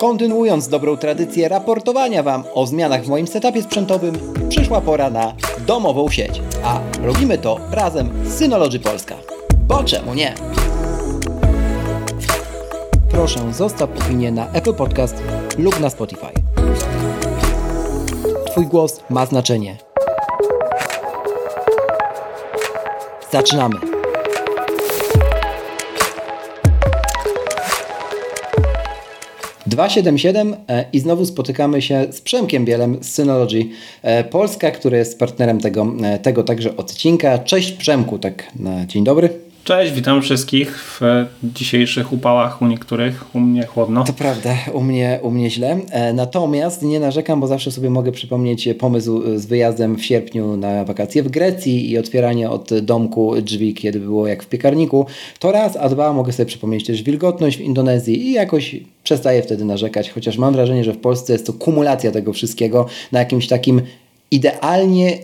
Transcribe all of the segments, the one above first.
Kontynuując dobrą tradycję raportowania Wam o zmianach w moim setupie sprzętowym, przyszła pora na domową sieć. A robimy to razem z Synology Polska. Bo czemu nie? Proszę zostaw opinię na Apple Podcast lub na Spotify. Twój głos ma znaczenie. Zaczynamy. 277 e, i znowu spotykamy się z Przemkiem Bielem z Synology e, Polska, który jest partnerem tego, e, tego także odcinka. Cześć Przemku, tak na dzień dobry. Cześć, witam wszystkich w dzisiejszych upałach u niektórych, u mnie chłodno. To prawda, u mnie, u mnie źle. E, natomiast nie narzekam, bo zawsze sobie mogę przypomnieć pomysł z wyjazdem w sierpniu na wakacje w Grecji i otwieranie od domku drzwi, kiedy było jak w piekarniku. To raz, a dwa mogę sobie przypomnieć też wilgotność w Indonezji i jakoś przestaję wtedy narzekać, chociaż mam wrażenie, że w Polsce jest to kumulacja tego wszystkiego na jakimś takim idealnie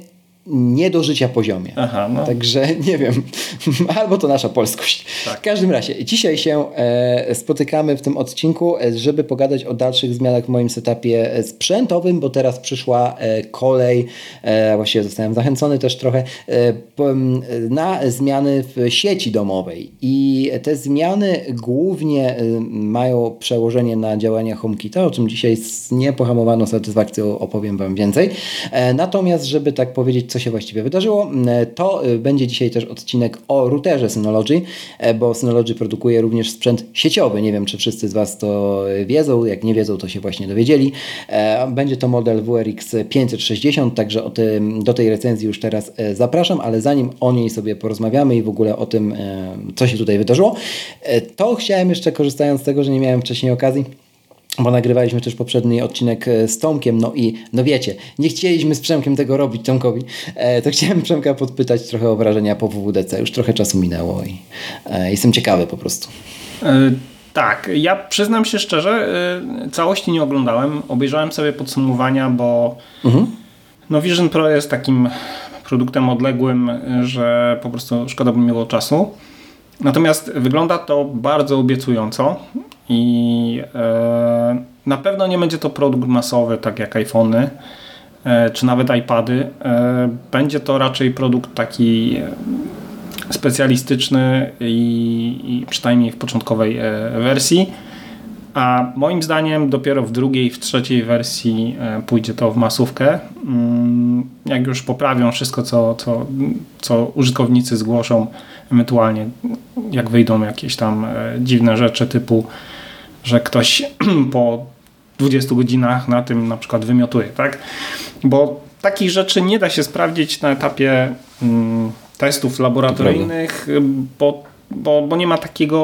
nie do życia poziomie. Aha, no. Także nie wiem, albo to nasza polskość. Tak. W każdym razie, dzisiaj się e, spotykamy w tym odcinku, e, żeby pogadać o dalszych zmianach w moim setupie e, sprzętowym, bo teraz przyszła e, kolej, e, właściwie zostałem zachęcony też trochę, e, na zmiany w sieci domowej. I te zmiany głównie mają przełożenie na działania HomeKita, o czym dzisiaj z niepohamowaną satysfakcją opowiem Wam więcej. Natomiast, żeby tak powiedzieć, co się właściwie wydarzyło. E, to e, będzie dzisiaj też odcinek o routerze Synology, e, bo Synology produkuje również sprzęt sieciowy. Nie wiem, czy wszyscy z Was to wiedzą. Jak nie wiedzą, to się właśnie dowiedzieli. Będzie to model WRX 560, także o tym, do tej recenzji już teraz zapraszam, ale zanim o niej sobie porozmawiamy i w ogóle o tym, co się tutaj wydarzyło, to chciałem jeszcze, korzystając z tego, że nie miałem wcześniej okazji, bo nagrywaliśmy też poprzedni odcinek e, z Tomkiem, no i no wiecie, nie chcieliśmy z Przemkiem tego robić Tomkowi, e, to chciałem Przemka podpytać trochę o wrażenia po WWDC, już trochę czasu minęło i e, jestem ciekawy po prostu. E, tak, ja przyznam się szczerze, e, całości nie oglądałem, obejrzałem sobie podsumowania, bo mhm. no Vision Pro jest takim produktem odległym, że po prostu szkoda by mi było czasu. Natomiast wygląda to bardzo obiecująco i e, na pewno nie będzie to produkt masowy, tak jak iPhony e, czy nawet iPady. E, będzie to raczej produkt taki specjalistyczny i, i przynajmniej w początkowej wersji. A moim zdaniem dopiero w drugiej, w trzeciej wersji pójdzie to w masówkę. Mm, jak już poprawią wszystko, co, co, co użytkownicy zgłoszą, ewentualnie jak wyjdą jakieś tam dziwne rzeczy typu że ktoś po 20 godzinach na tym na przykład wymiotuje, tak? Bo takich rzeczy nie da się sprawdzić na etapie mm, testów laboratoryjnych, bo, bo, bo nie ma takiego,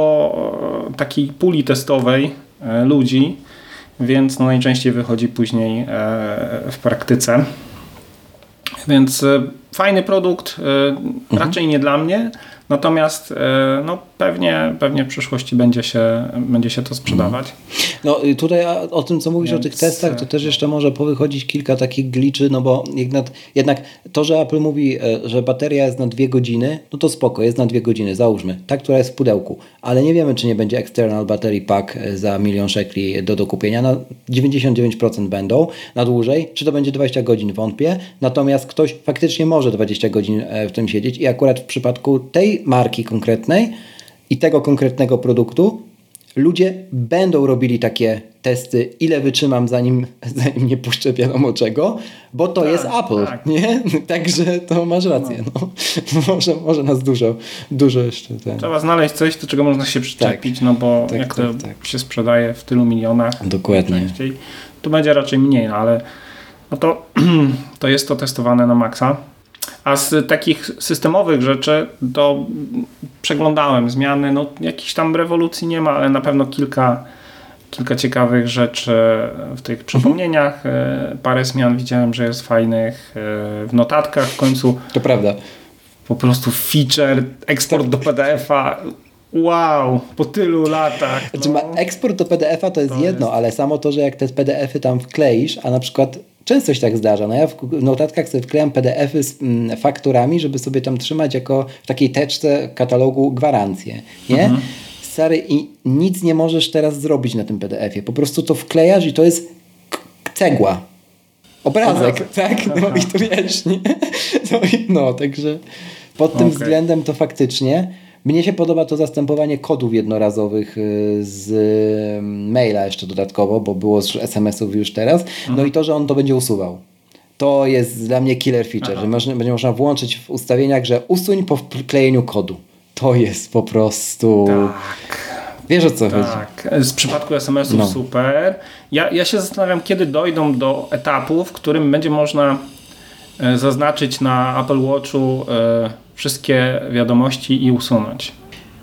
takiej puli testowej e, ludzi, więc no najczęściej wychodzi później e, w praktyce. Więc e, fajny produkt, mhm. raczej nie dla mnie, Natomiast e, no, pewnie, pewnie w przyszłości będzie się, będzie się to sprzedawać. No tutaj o tym, co mówisz Więc... o tych testach, to też jeszcze może powychodzić kilka takich gliczy, no bo jednak, jednak to, że Apple mówi, e, że bateria jest na dwie godziny, no to spoko, jest na dwie godziny, załóżmy. Ta, która jest w pudełku, ale nie wiemy, czy nie będzie external battery pack e, za milion szekli do dokupienia. Na 99% będą na dłużej. Czy to będzie 20 godzin, wątpię. Natomiast ktoś faktycznie może 20 godzin w tym siedzieć i akurat w przypadku tej marki konkretnej i tego konkretnego produktu, ludzie będą robili takie testy, ile wytrzymam zanim, zanim nie puszczę wiadomo czego, bo to tak, jest Apple, tak. nie? Także to masz rację. No. no. może, może nas dużo, dużo jeszcze... Ten... Trzeba znaleźć coś, do czego można się przyczepić, tak. no bo tak, jak to tak, tak. się sprzedaje w tylu milionach, Dokładnie. to będzie raczej mniej, no ale no to, to jest to testowane na maksa. A z takich systemowych rzeczy to przeglądałem zmiany. No, jakichś tam rewolucji nie ma, ale na pewno kilka kilka ciekawych rzeczy w tych przypomnieniach. Mhm. Parę zmian widziałem, że jest fajnych w notatkach w końcu. To prawda. Po prostu feature, eksport do PDF-a. Wow, po tylu latach. Znaczy, no. Eksport do PDF-a to jest to jedno, jest... ale samo to, że jak te PDF-y tam wkleisz, a na przykład Często się tak zdarza. No ja w notatkach sobie wklejam PDF-y z mm, fakturami, żeby sobie tam trzymać jako w takiej teczce katalogu gwarancję. Nie? Mhm. Stary, i nic nie możesz teraz zrobić na tym PDF-ie. Po prostu to wklejasz i to jest cegła. Obrazek, tak? No i to wiesz, nie? No, no także pod tym okay. względem to faktycznie mnie się podoba to zastępowanie kodów jednorazowych y, z maila jeszcze dodatkowo, bo było z SMS-ów już teraz. No mhm. i to, że on to będzie usuwał. To jest dla mnie killer feature, Aha. że będzie można włączyć w ustawieniach, że usuń po wklejeniu kodu. To jest po prostu... Tak. Wiesz o co tak. chodzi? Z przypadku SMS-ów no. super. Ja, ja się zastanawiam, kiedy dojdą do etapu, w którym będzie można e, zaznaczyć na Apple Watchu e, wszystkie wiadomości i usunąć.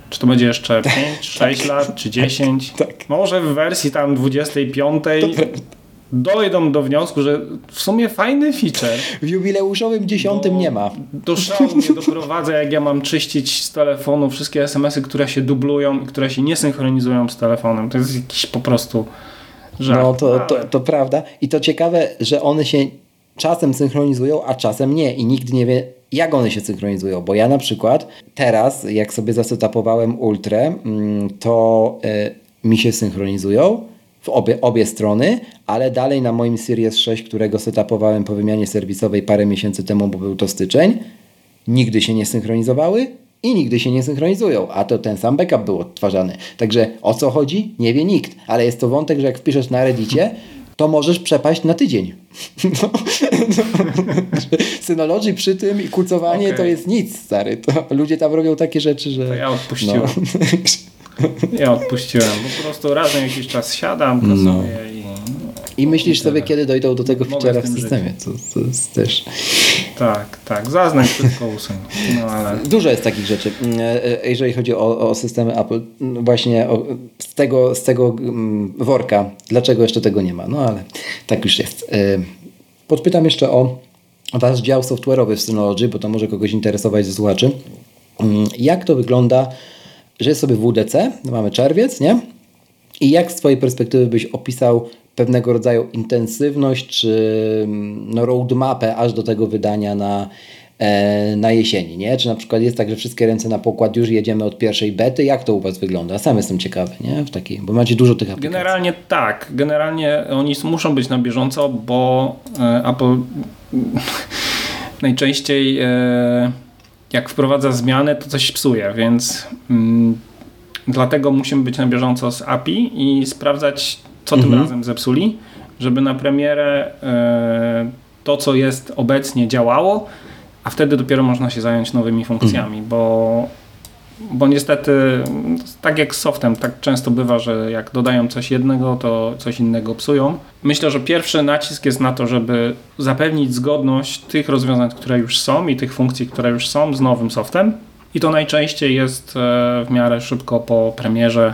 Czy to będzie jeszcze 5, 6 tak, lat, czy 10? Tak, tak. Może w wersji tam 25 dojdą do wniosku, że w sumie fajny feature. W jubileuszowym dziesiątym nie ma. Do szału mnie doprowadza, jak ja mam czyścić z telefonu wszystkie SMS-y, które się dublują i które się nie synchronizują z telefonem. To jest jakiś po prostu żart. No to, to, to prawda. I to ciekawe, że one się czasem synchronizują, a czasem nie. I nikt nie wie, jak one się synchronizują. Bo ja na przykład teraz, jak sobie zasetapowałem Ultrę, mm, to y, mi się synchronizują w obie, obie strony, ale dalej na moim Series 6, którego setapowałem po wymianie serwisowej parę miesięcy temu, bo był to styczeń, nigdy się nie synchronizowały i nigdy się nie synchronizują, a to ten sam backup był odtwarzany. Także o co chodzi? Nie wie nikt, ale jest to wątek, że jak wpiszesz na Reddicie, to możesz przepaść na tydzień. No, no. Synology przy tym i kucowanie okay. to jest nic, stary. To ludzie tam robią takie rzeczy, że... To ja odpuściłem. No. Ja odpuściłem, bo po prostu razem jakiś czas siadam, kasuję no. i... I myślisz sobie, kiedy dojdą do tego feature'a w systemie. To, to jest też... Tak, tak. Zaznać tylko usuń. No, ale... Dużo jest takich rzeczy. Mm, e, e, jeżeli chodzi o, o systemy Apple, mm, właśnie o, z tego, z tego mm, worka, dlaczego jeszcze tego nie ma. No ale tak już jest. E, podpytam jeszcze o wasz dział software'owy w Synology, bo to może kogoś interesować ze słuchaczy. Jak to wygląda, że jest sobie WDC, mamy czerwiec, nie? I jak z Twojej perspektywy byś opisał pewnego rodzaju intensywność czy mm, no, roadmapę aż do tego wydania na, e, na jesieni, nie? Czy na przykład jest tak, że wszystkie ręce na pokład już jedziemy od pierwszej bety? Jak to u Was wygląda? Sam jestem ciekawy, nie? W takiej, bo macie dużo tych aplikacji. Generalnie tak. Generalnie oni muszą być na bieżąco, bo e, Apple najczęściej e, jak wprowadza zmiany, to coś psuje, więc mm, dlatego musimy być na bieżąco z API i sprawdzać co mhm. tym razem zepsuli, żeby na premierę e, to, co jest obecnie działało, a wtedy dopiero można się zająć nowymi funkcjami, mhm. bo, bo niestety tak jak z softem, tak często bywa, że jak dodają coś jednego, to coś innego psują. Myślę, że pierwszy nacisk jest na to, żeby zapewnić zgodność tych rozwiązań, które już są i tych funkcji, które już są z nowym softem. I to najczęściej jest e, w miarę szybko po premierze.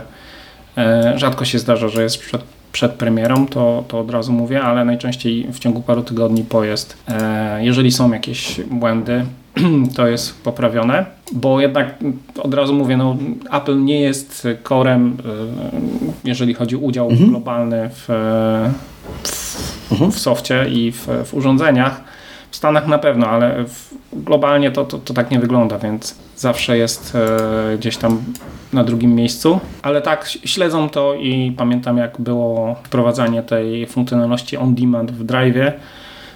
E, rzadko się zdarza, że jest przed przed premierą, to, to od razu mówię, ale najczęściej w ciągu paru tygodni po jest. E, jeżeli są jakieś błędy, to jest poprawione, bo jednak od razu mówię, no, Apple nie jest korem, e, jeżeli chodzi o udział mhm. globalny w, w, mhm. w softie i w, w urządzeniach. W Stanach na pewno, ale globalnie to, to, to tak nie wygląda, więc zawsze jest e, gdzieś tam na drugim miejscu. Ale tak, śledzą to i pamiętam jak było wprowadzanie tej funkcjonalności on demand w drive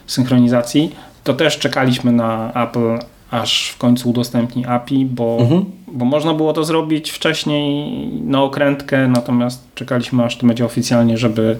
synchronizacji. To też czekaliśmy na Apple aż w końcu udostępni API, bo, mhm. bo można było to zrobić wcześniej na okrętkę, natomiast czekaliśmy aż to będzie oficjalnie, żeby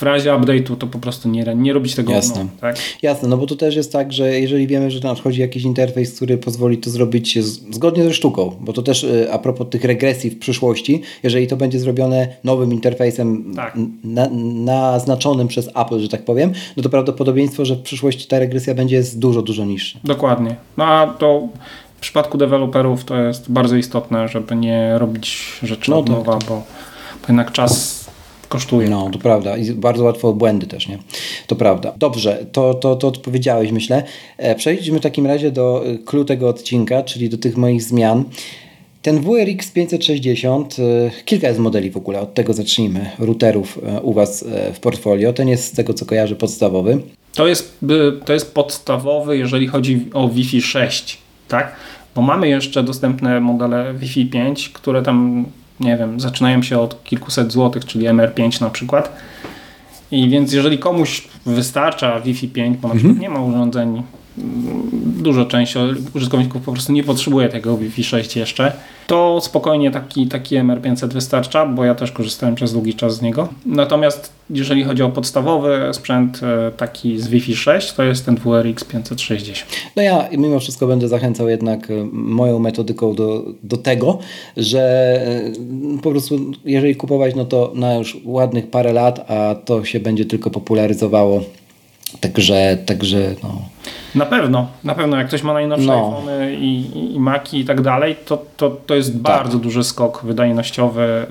w razie update'u to po prostu nie, nie robić tego Jasne. No, tak? Jasne, no bo to też jest tak, że jeżeli wiemy, że nadchodzi jakiś interfejs, który pozwoli to zrobić zgodnie ze sztuką, bo to też y, a propos tych regresji w przyszłości, jeżeli to będzie zrobione nowym interfejsem tak. na, naznaczonym przez Apple, że tak powiem, no to prawdopodobieństwo, że w przyszłości ta regresja będzie jest dużo, dużo niższa. Dokładnie. No a to w przypadku deweloperów to jest bardzo istotne, żeby nie robić rzeczy no, od tak, nowa, tak. bo, bo jednak czas kosztuje. No, to prawda. I bardzo łatwo o błędy też, nie? To prawda. Dobrze, to, to, to odpowiedziałeś, myślę. E, przejdźmy w takim razie do e, clue tego odcinka, czyli do tych moich zmian. Ten WRX 560, e, kilka jest modeli w ogóle, od tego zacznijmy, routerów u Was w portfolio. Ten jest z tego co kojarzę podstawowy. To jest, to jest podstawowy, jeżeli chodzi o Wi-Fi 6, tak? Bo mamy jeszcze dostępne modele Wi-Fi 5, które tam, nie wiem, zaczynają się od kilkuset złotych, czyli MR5 na przykład. I więc jeżeli komuś wystarcza Wi-Fi 5, bo na przykład mhm. nie ma urządzeń dużo części użytkowników po prostu nie potrzebuje tego Wi-Fi 6 jeszcze, to spokojnie taki, taki MR500 wystarcza, bo ja też korzystałem przez długi czas z niego. Natomiast jeżeli chodzi o podstawowy sprzęt e, taki z Wi-Fi 6, to jest ten WRX 560. No ja mimo wszystko będę zachęcał jednak e, moją metodyką do, do tego, że e, po prostu jeżeli kupować, no to na już ładnych parę lat, a to się będzie tylko popularyzowało. Także, także no. Na pewno, na pewno jak ktoś ma najnowsze no. iPhony i, i, i Maci i tak dalej, to, to, to jest tak. bardzo duży skok wydajnościowy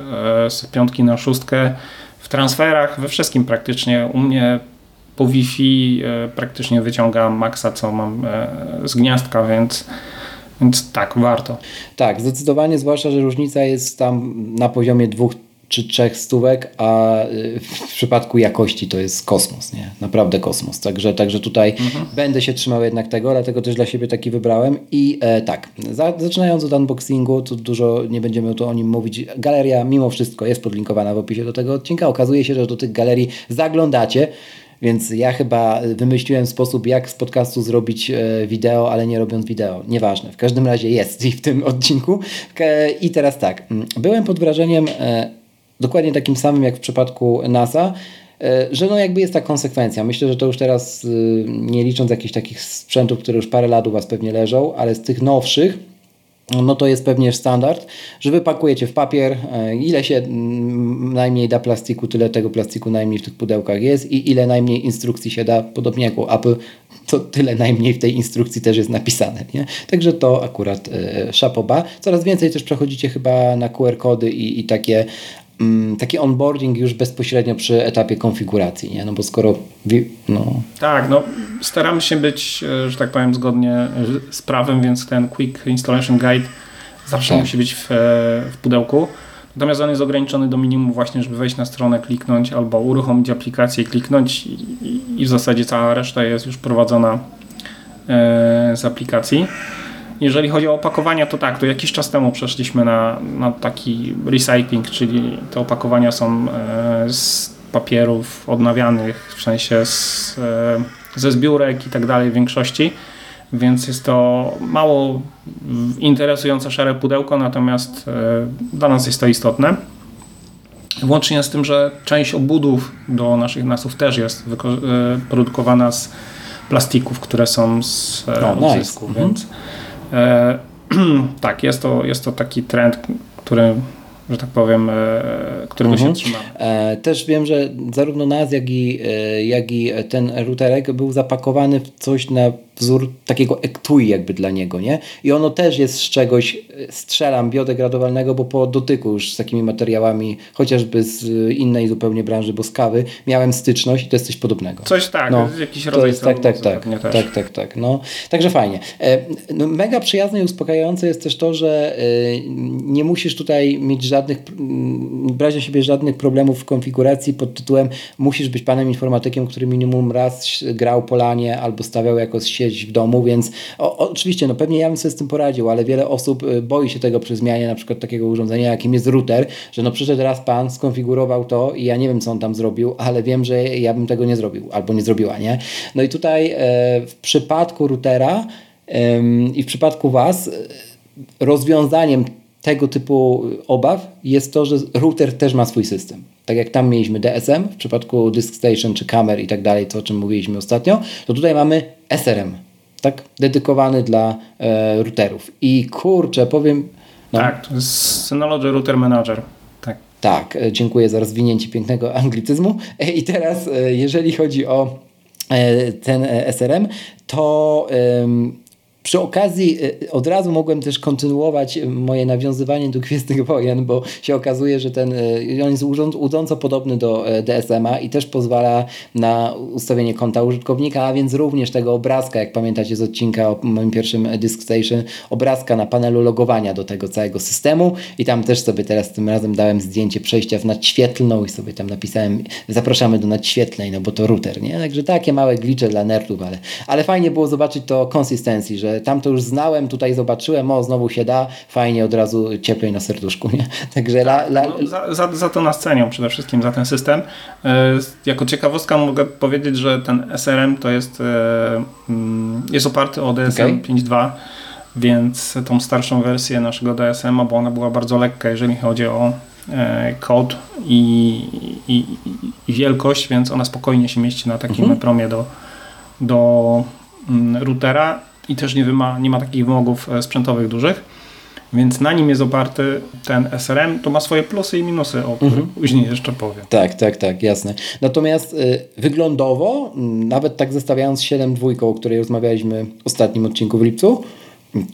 e, z piątki na szóstkę w transferach, we wszystkim praktycznie. U mnie po Wi-Fi e, praktycznie wyciągam maksa, co mam e, z gniazdka, więc więc tak, warto. Tak, zdecydowanie, zwłaszcza, że różnica jest tam na poziomie dwóch czy trzech stówek, a y, w przypadku jakości to jest kosmos, nie? Naprawdę kosmos. Także, także tutaj mhm. będę się trzymał jednak tego, dlatego też dla siebie taki wybrałem. I e, tak, za, zaczynając od unboxingu, tu dużo nie będziemy tu o nim mówić. Galeria mimo wszystko jest podlinkowana w opisie do tego odcinka. Okazuje się, że do tych galerii zaglądacie. Więc ja chyba wymyśliłem sposób, jak z podcastu zrobić e, wideo, ale nie robiąc wideo. Nieważne. W każdym razie jest i w tym odcinku. I teraz tak. Mm, byłem pod wrażeniem e, dokładnie takim samym jak w przypadku NASA, e, że no jakby jest ta konsekwencja. Myślę, że to już teraz, y, nie licząc jakichś takich sprzętów, które już parę lat u Was pewnie leżą, ale z tych nowszych, no to jest pewnie standard, że wypakujecie w papier, e, ile się mm, najmniej da plastiku, tyle tego plastiku najmniej w tych pudełkach jest i ile najmniej instrukcji się da, podobnie jak u Apple, to tyle najmniej w tej instrukcji też jest napisane. Nie? Także to akurat e, szapoba. Coraz więcej też przechodzicie chyba na QR-kody i, i takie taki onboarding już bezpośrednio przy etapie konfiguracji, nie? No bo skoro... No. Tak, no staramy się być, e, że tak powiem, zgodnie e, z prawem, więc ten Quick Installation Guide zawsze tak. musi być w, e, w pudełku. Natomiast on jest ograniczony do minimum właśnie, żeby wejść na stronę, kliknąć albo uruchomić aplikację, kliknąć i, i, w zasadzie cała reszta jest już prowadzona z aplikacji. Jeżeli chodzi o opakowania, to tak, to jakiś czas temu przeszliśmy na, na taki recycling, czyli te opakowania są e, z papierów odnawianych, w sensie z, e, ze zbiórek i tak dalej w większości, więc jest to mało interesujące szare pudełko, natomiast e, dla nas jest to istotne. Włącznie z tym, że część obudów do naszych nasów też jest produkowana z plastików, które są z oh, nice. więc E, tak, jest to, jest to taki trend, który że tak powiem, e, którego mhm. się trzymamy. E, też wiem, że zarówno nas, jak i, jak i ten routerek był zapakowany w coś na wzór takiego ektui jakby dla niego, nie? I ono też jest z czegoś, e, strzelam, biodegradowalnego, bo po dotyku już z takimi materiałami, chociażby z innej zupełnie branży, bo z kawy, miałem styczność i to jest coś podobnego. Coś tak, no, jakiś rodzaj jest, tak, tak, tak, tak, tak, tak, no. Także fajnie. E, no, mega przyjazne i uspokajające jest też to, że e, nie musisz tutaj mieć żadnych, brać na siebie żadnych problemów w konfiguracji pod tytułem musisz być panem informatykiem, który minimum raz grał polanie albo stawiał jako sieć w domu, więc o, oczywiście, no pewnie ja bym sobie z tym poradził, ale wiele osób y, boi się tego przy zmianie na przykład takiego urządzenia, jakim jest router, że no przyszedł raz pan, skonfigurował to i ja nie wiem, co on tam zrobił, ale wiem, że ja bym tego nie zrobił albo nie zrobiła, nie? No i tutaj e, w przypadku routera i w przypadku Was e, rozwiązaniem tego typu obaw jest to, że router też ma swój system. Tak jak tam mieliśmy DSM w przypadku Disk Station czy kamer i tak dalej, to o czym mówiliśmy ostatnio, to tutaj mamy SRM, tak? Dedykowany dla e, routerów. I kurczę, powiem. No. Tak, to jest Synology Router Manager. Tak. Tak, e, dziękuję za rozwinięcie pięknego anglicyzmu. E, I teraz, e, jeżeli chodzi o ten SRM, to Przy okazji y, od razu mogłem też kontynuować moje nawiązywanie do Gwiezdnych Wojen, bo się okazuje, że ten y, on jest łudząco podobny do e, DSM-a i też pozwala na ustawienie konta użytkownika, a więc również tego obrazka, jak pamiętacie z odcinka o moim pierwszym Disk Station, obrazka na panelu logowania do tego całego systemu i tam też sobie teraz tym razem dałem zdjęcie przejścia w nadświetlną i sobie tam napisałem zapraszamy do nadświetlnej, no bo to router, nie? Także takie małe glicze dla nerdów, ale, ale fajnie było zobaczyć to konsystencji, że tam to już znałem, tutaj zobaczyłem, o znowu się da, fajnie od razu cieplej na serduszku, nie? Także la, la... No, za, za, za, to nas cenią przede wszystkim, za ten system. E, jako ciekawostka mogę powiedzieć, że ten SRM to jest, e, mm, jest oparty o DSM okay. 5.2 więc tą starszą wersję naszego DSM, bo ona była bardzo lekka, jeżeli chodzi o e, kod i, i, i, wielkość, więc ona spokojnie się mieści na takim mhm. promie do, do mm, routera i też nie, wyma, nie ma takich wymogów e, sprzętowych dużych. Więc na nim jest oparty ten SRM. To ma swoje plusy i minusy, o których mhm. później jeszcze powiem. Tak, tak, tak, jasne. Natomiast y, wyglądowo, nawet tak zestawiając 7.2, o której rozmawialiśmy w ostatnim odcinku w lipcu,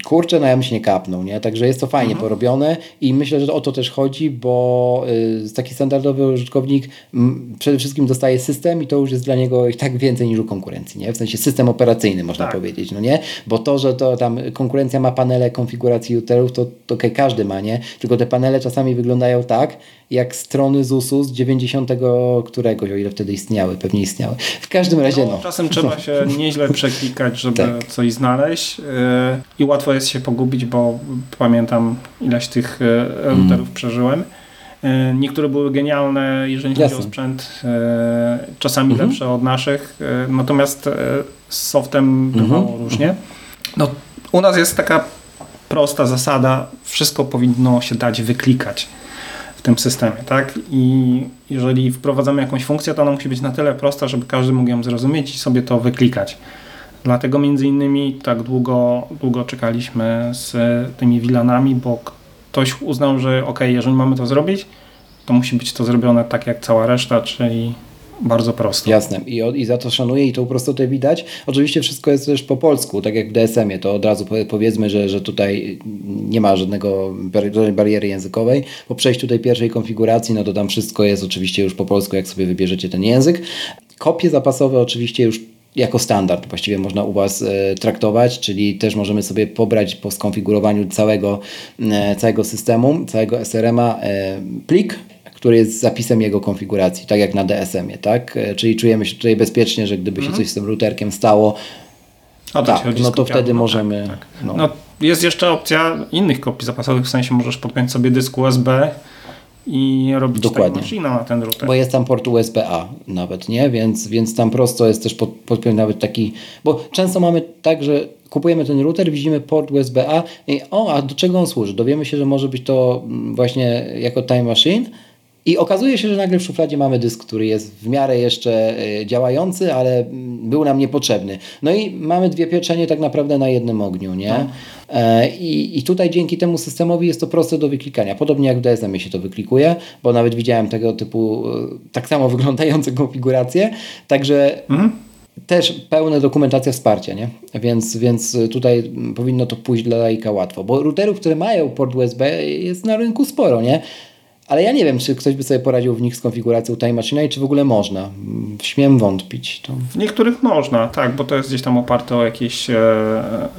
kurczę, no ja bym się nie kapnął, nie? Także jest to fajnie mhm. porobione i myślę, że o to też chodzi, bo y, taki standardowy użytkownik przede wszystkim dostaje system i to już jest dla niego i tak więcej niż u konkurencji, nie? W sensie system operacyjny można tak. powiedzieć, no nie? Bo to, że to tam konkurencja ma panele konfiguracji routerów, to, to okay, każdy ma, nie? Tylko te panele czasami wyglądają tak, jak strony ZUS-u z 90 któregoś, o ile wtedy istniały, pewnie istniały. W każdym razie no. no. Czasem trzeba się nieźle przeklikać, żeby tak. coś znaleźć yy, i łatwo jest się pogubić, bo pamiętam ileś tych yy, routerów mm. przeżyłem. Yy, niektóre były genialne, jeżeli chodzi o sprzęt, czasami mm -hmm. lepsze od naszych, natomiast z softem bywało mm -hmm. różnie. No, u nas jest taka prosta zasada, wszystko powinno się dać wyklikać tym systemie, tak? I jeżeli wprowadzamy jakąś funkcję, to ona musi być na tyle prosta, żeby każdy mógł ją zrozumieć i sobie to wyklikać. Dlatego między innymi tak długo, długo czekaliśmy z tymi wilanami, bo ktoś uznał, że ok, jeżeli mamy to zrobić, to musi być to zrobione tak jak cała reszta, czyli bardzo prosto. Jasne. I, I za to szanuję i po tutaj widać. Oczywiście wszystko jest też po polsku, tak jak w DSM-ie. To od razu powiedzmy, że, że tutaj nie ma żadnego bariery językowej. Po przejściu tej pierwszej konfiguracji, no to tam wszystko jest oczywiście już po polsku, jak sobie wybierzecie ten język. Kopie zapasowe oczywiście już jako standard właściwie można u Was e, traktować, czyli też możemy sobie pobrać po skonfigurowaniu całego, e, całego systemu, całego SRM-a e, plik który jest zapisem jego konfiguracji, tak jak na DSM-ie, tak? Czyli czujemy się tutaj bezpiecznie, że gdyby się mhm. coś z tym routerkiem stało, tak, no to wtedy no, możemy... Tak, tak. No. no. jest jeszcze opcja innych kopii zapasowych, w sensie możesz podpiąć sobie dysk USB i robić Dokładnie. maszyna na ten router. Bo jest tam port USB-A nawet, nie? Więc, więc tam prosto jest też pod, nawet taki... Bo często mamy tak, że kupujemy ten router, widzimy port USB-A i o, a do czego on służy? Dowiemy się, że może być to mm, właśnie jako time machine, i okazuje się, że nagle w szufladzie mamy dysk, który jest w miarę jeszcze e, działający, ale mm, był nam niepotrzebny. No i mamy dwie pieczenie tak naprawdę na jednym ogniu, nie? No. E, I, I tutaj dzięki temu systemowi jest to proste do wyklikania. Podobnie jak w DSM się to wyklikuje, bo nawet widziałem tego typu e, tak samo wyglądające konfiguracje. Także mhm. też pełna dokumentacja wsparcia, nie? Więc, więc tutaj powinno to pójść dla laika łatwo. Bo routerów, które mają port USB jest na rynku sporo, nie? Ale ja nie wiem, czy ktoś by sobie poradził w nich z konfiguracją Time Machine i czy w ogóle można. Śmiem wątpić. To... W niektórych można, tak, bo to jest gdzieś tam oparte o jakiś e,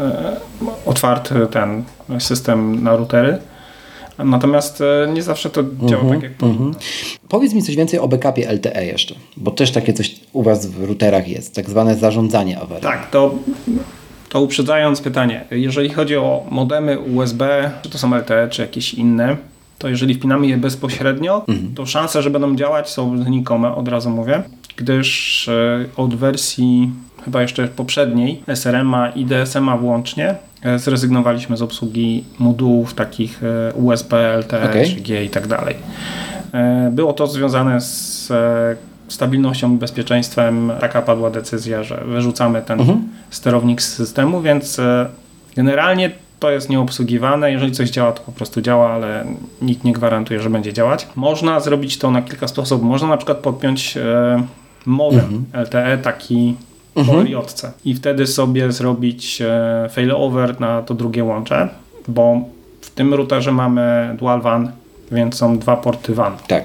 e, otwarty ten system na routery. Natomiast e, nie zawsze to działa mm -hmm, tak, jak powinno. Mm -hmm. Powiedz mi coś więcej o backupie LTE jeszcze, bo też takie coś u Was w routerach jest, tak zwane zarządzanie awarią. Tak, to to uprzedzając pytanie, jeżeli chodzi o modemy USB, czy to są LTE, czy jakieś inne, to jeżeli wpinamy je bezpośrednio, mhm. to szanse, że będą działać są znikome, od razu mówię, gdyż e, od wersji chyba jeszcze poprzedniej SRM-a i DSM-a włącznie e, zrezygnowaliśmy z obsługi modułów takich e, USB, LTE, okay. 3G i tak dalej. Było to związane z stabilnością i bezpieczeństwem. Taka padła decyzja, że wyrzucamy ten mhm. sterownik z systemu, więc generalnie to jest nieobsługiwane. Jeżeli coś działa, to po prostu działa, ale nikt nie gwarantuje, że będzie działać. Można zrobić to na kilka sposobów. Można na przykład podpiąć e, modem mhm. LTE, taki mhm. po RJ i wtedy sobie zrobić e, failover na to drugie łącze, bo w tym routerze mamy dual WAN, więc są dwa porty WAN. Tak.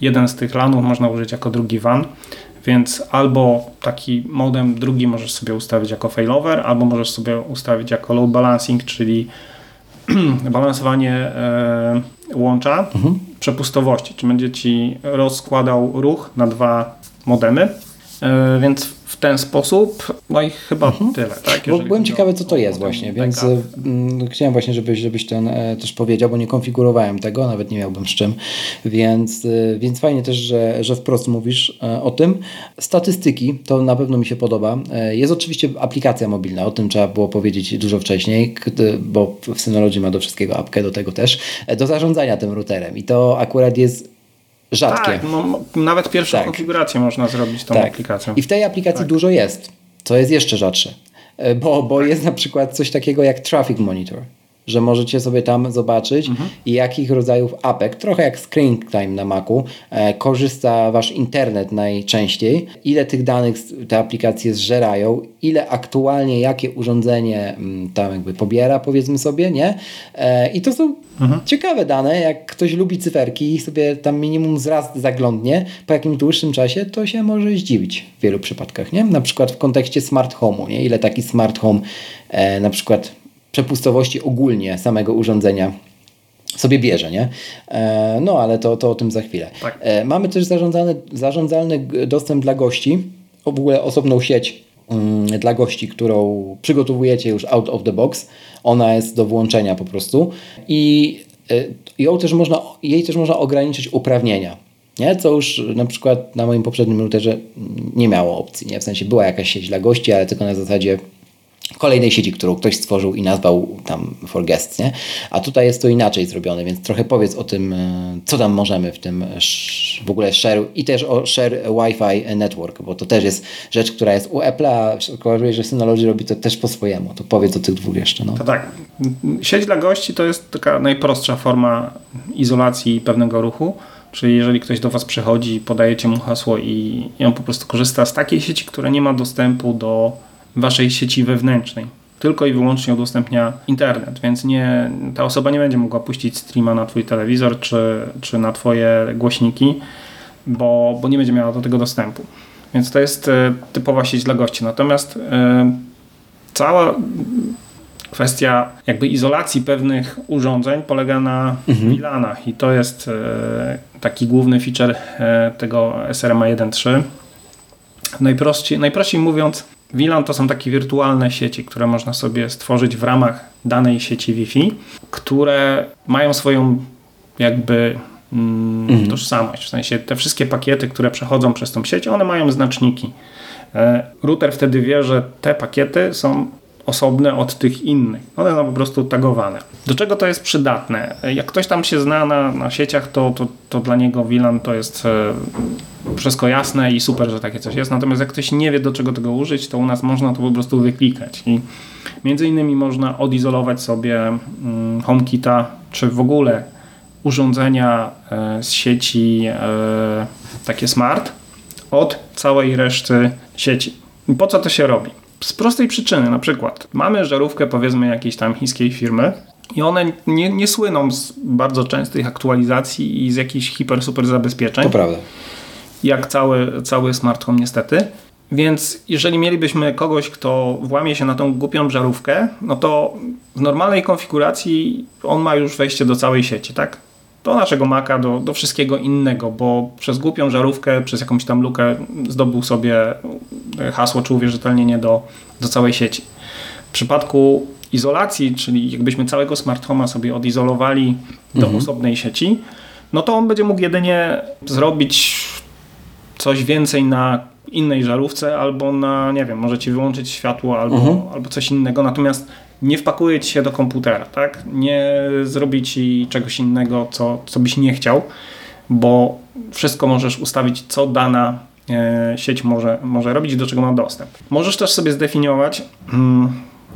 Jeden z tych LANów można użyć jako drugi WAN, więc albo taki modem drugi możesz sobie ustawić jako failover, albo możesz sobie ustawić jako load balancing, czyli balansowanie e, łącza mhm. przepustowości, czy będzie ci rozkładał ruch na dwa modemy. E, więc ten sposób, no i chyba mhm. tyle. Tak? Bo byłem ciekawy, co to jest właśnie, więc mm, chciałem właśnie, żebyś, żebyś ten e, też powiedział, bo nie konfigurowałem tego, nawet nie miałbym z czym, więc, e, więc fajnie też, że, że wprost mówisz e, o tym. Statystyki, to na pewno mi się podoba. Jest oczywiście aplikacja mobilna, o tym trzeba było powiedzieć dużo wcześniej, bo w Synology ma do wszystkiego apkę, do tego też, do zarządzania tym routerem i to akurat jest rzadkie. Tak, no, nawet pierwszą tak. konfigurację można zrobić tą tak. aplikacją. I w tej aplikacji tak. dużo jest, co jest jeszcze rzadsze, e, bo, bo jest na przykład coś takiego jak Traffic Monitor że możecie sobie tam zobaczyć, mhm. jakich rodzajów apek, trochę jak Screen Time na Macu, e, korzysta Wasz internet najczęściej, ile tych danych te aplikacje zżerają, ile aktualnie, jakie urządzenie m, mm, tam jakby pobiera, powiedzmy sobie, nie? E, I to są mhm. ciekawe dane, jak ktoś lubi cyferki i sobie tam minimum zraz zaglądnie po jakimś dłuższym czasie, to się może zdziwić w wielu przypadkach, nie? Na przykład w kontekście smart home'u, nie? Ile taki smart home e, na przykład przepustowości ogólnie samego urządzenia sobie bierze, nie? E, no ale to, to o tym za chwilę. Tak. E, mamy też zarządzany, zarządzalny dostęp dla gości, w ogóle osobną sieć mm, dla gości, którą przygotowujecie już out of the box. Ona jest do włączenia po prostu i e, ją też można, jej też można ograniczyć uprawnienia. Nie? Co już na przykład na moim poprzednim routerze nie miało opcji. Nie? W sensie była jakaś sieć dla gości, ale tylko na zasadzie kolejnej sieci, którą ktoś stworzył i nazwał tam for nie? A tutaj jest to inaczej zrobione, więc trochę powiedz o tym, e, co tam możemy w tym w ogóle share i też o share Wi-Fi network, bo to też jest rzecz, która jest u Apple'a, a że Synology robi to też po swojemu. To powiedz o tych dwóch jeszcze. No. To tak. Sieć dla gości to jest taka najprostsza forma izolacji pewnego ruchu. Czyli jeżeli ktoś do Was przychodzi, podajecie mu hasło i on po prostu korzysta z takiej sieci, która nie ma dostępu do waszej sieci wewnętrznej. Tylko i wyłącznie udostępnia internet, więc nie, ta osoba nie będzie mogła puścić streama na twój telewizor czy, czy na twoje głośniki, bo, bo nie będzie miała do tego dostępu. Więc to jest e, typowa sieć dla gości. Natomiast e, cała kwestia jakby izolacji pewnych urządzeń polega na mhm. VLANach i to jest e, taki główny feature tego SRMA 1.3. Najprościej, najprościej mówiąc, VLAN to są takie wirtualne sieci, które można sobie stworzyć w ramach danej sieci Wi-Fi, które mają swoją jakby mm, mhm. tożsamość. W sensie te wszystkie pakiety, które przechodzą przez tą sieć, one mają znaczniki. E, router wtedy wie, że te pakiety są osobne od tych innych. One są po prostu tagowane. Do czego to jest przydatne? Jak ktoś tam się zna na, na sieciach, to, to, to dla niego VLAN to jest e, wszystko jasne i super, że takie coś jest. Natomiast jak ktoś nie wie, do czego tego użyć, to u nas można to po prostu wyklikać. I między innymi można odizolować sobie mm, HomeKita, czy w ogóle urządzenia e, z sieci e, takie smart od całej reszty sieci. Po co to się robi? Z prostej przyczyny, na przykład mamy żarówkę powiedzmy jakiejś tam chińskiej firmy i one nie, nie słyną z bardzo częstych aktualizacji i z jakichś hiper super zabezpieczeń. To prawda. Jak cały, cały smart home niestety. Więc jeżeli mielibyśmy kogoś, kto włamie się na tą głupią żarówkę, no to w normalnej konfiguracji on ma już wejście do całej sieci, tak? Do naszego Maca, do, do wszystkiego innego, bo przez głupią żarówkę, przez jakąś tam lukę zdobył sobie e, hasło czy uwierzytelnienie do, do całej sieci. W przypadku izolacji, czyli jakbyśmy całego smart home'a sobie odizolowali do mhm. osobnej sieci, no to on będzie mógł jedynie zrobić coś więcej na innej żarówce albo na, nie wiem, możecie wyłączyć światło albo, mhm. albo coś innego, natomiast nie wpakuje ci się do komputera, tak? Nie zrobi ci czegoś innego, co, co byś nie chciał, bo wszystko możesz ustawić, co dana e, sieć może, może robić, do czego ma dostęp. Możesz też sobie zdefiniować, mm,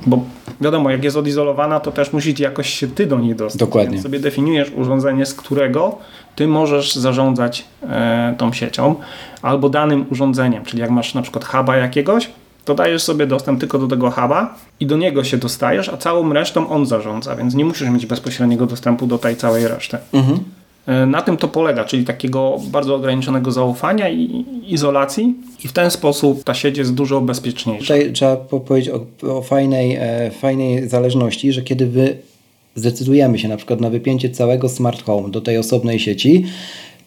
bo wiadomo, jak jest odizolowana, to też musisz jakoś się ty do niej dostać. Dokładnie. Więc sobie definiujesz urządzenie, z którego ty możesz zarządzać e, tą siecią albo danym urządzeniem, czyli jak masz na przykład huba jakiegoś, to dajesz sobie dostęp tylko do tego huba i do niego się dostajesz, a całą resztą on zarządza, więc nie musisz mieć bezpośredniego dostępu do tej całej reszty. Mhm. Na tym to polega, czyli takiego bardzo ograniczonego zaufania i izolacji i w ten sposób ta sieć jest dużo bezpieczniejsza. Tutaj trzeba powiedzieć o, o fajnej, e, fajnej zależności, że kiedy wy zdecydujemy się na przykład na wypięcie całego smart home do tej osobnej sieci,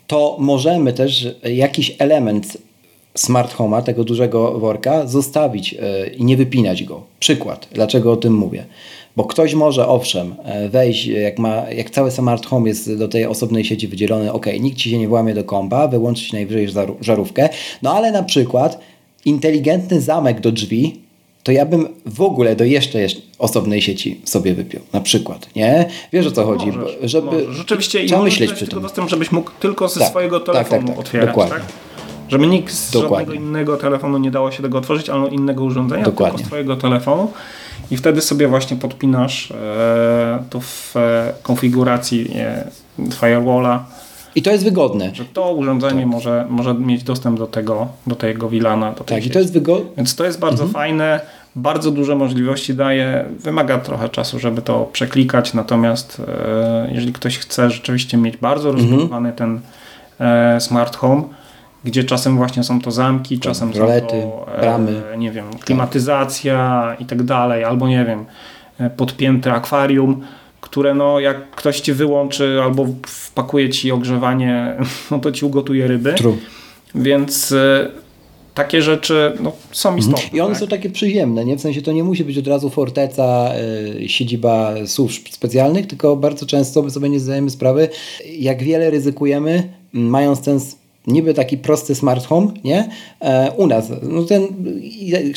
to możemy też jakiś element smart home'a, tego dużego worka, zostawić e, i nie wypinać go. Przykład. Dlaczego o tym mówię? Bo ktoś może owszem e, wejść, jak, ma, jak cały smart home jest do tej osobnej sieci wydzielony, ok, nikt ci się nie włamie do kompa, wyłączyć najwyżej żarówkę, no ale na przykład inteligentny zamek do drzwi to ja bym w ogóle do jeszcze, osobnej sieci sobie wypiął, na przykład, nie? Wiesz o co chodzi? Możesz, żeby, możesz. Rzeczywiście trzeba myśleć przy tym. dostęp, żebyś mógł tylko ze tak, swojego tak, telefonu tak, tak, otwierać, dokładnie. tak? Żeby nikt z dokładnie. żadnego innego telefonu nie dało się tego otworzyć, albo innego urządzenia, dokładnie. tylko z twojego telefonu i wtedy sobie właśnie podpinasz e, to w e, konfiguracji e, firewalla. I to jest wygodne. Że to urządzenie tak. może, może mieć dostęp do tego, do tego VLANa. Do tak, i to jest wygodne. Więc to jest bardzo mhm. fajne bardzo duże możliwości daje. Wymaga trochę czasu, żeby to przeklikać, natomiast e, jeżeli ktoś chce rzeczywiście mieć bardzo mhm. rozbudowany ten e, smart home, gdzie czasem właśnie są to zamki, czasem Rolety, są to e, bramy. nie wiem, klimatyzacja i tak dalej, albo nie wiem, e, podpięte akwarium, które no jak ktoś ci wyłączy albo wpakuje ci ogrzewanie, no to ci ugotuje ryby. True. Więc e, takie rzeczy no, są mhm. istotne. I one tak? są takie przyjemne, nie? W sensie to nie musi być od razu forteca, yy, siedziba służb specjalnych, tylko bardzo często my sobie nie zdajemy sprawy, jak wiele ryzykujemy, mając ten niby taki prosty smart home, nie? E, u nas, no ten,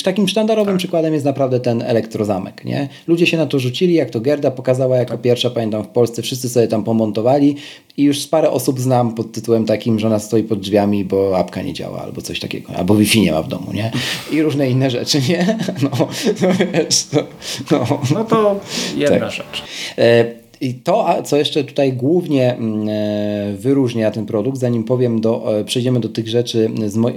takim sztandarowym tak. przykładem jest naprawdę ten elektrozamek, nie? Ludzie się na to rzucili, jak to Gerda pokazała jako tak. pierwsza, pamiętam w Polsce, wszyscy sobie tam pomontowali i już parę osób znam pod tytułem takim, że ona stoi pod drzwiami, bo apka nie działa albo coś takiego, albo Wi-Fi nie ma w domu, nie? I różne inne rzeczy, nie? No, no wiesz, no, no. to jedna tak. rzecz. E, i to, co jeszcze tutaj głównie mm, e, wyróżnia ten produkt, zanim powiem, do, e, przejdziemy do tych rzeczy,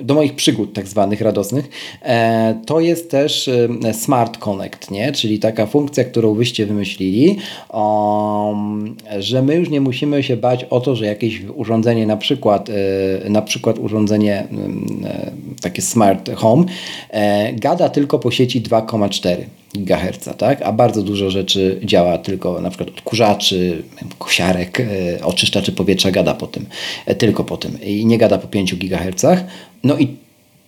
do moich przygód tak zwanych radosnych, e, to jest też Smart Connect, nie? czyli taka funkcja, którą wyście wymyślili, że my już nie musimy się bać o to, że jakieś urządzenie, na przykład, na przykład urządzenie mm, takie Smart Home, gada tylko po sieci 2,4 GHz, tak? a bardzo dużo rzeczy działa tylko na przykład odkurzaczy, kosiarek, e, oczyszczaczy powietrza gada po tym, e, tylko po tym i nie gada po 5 GHz. No i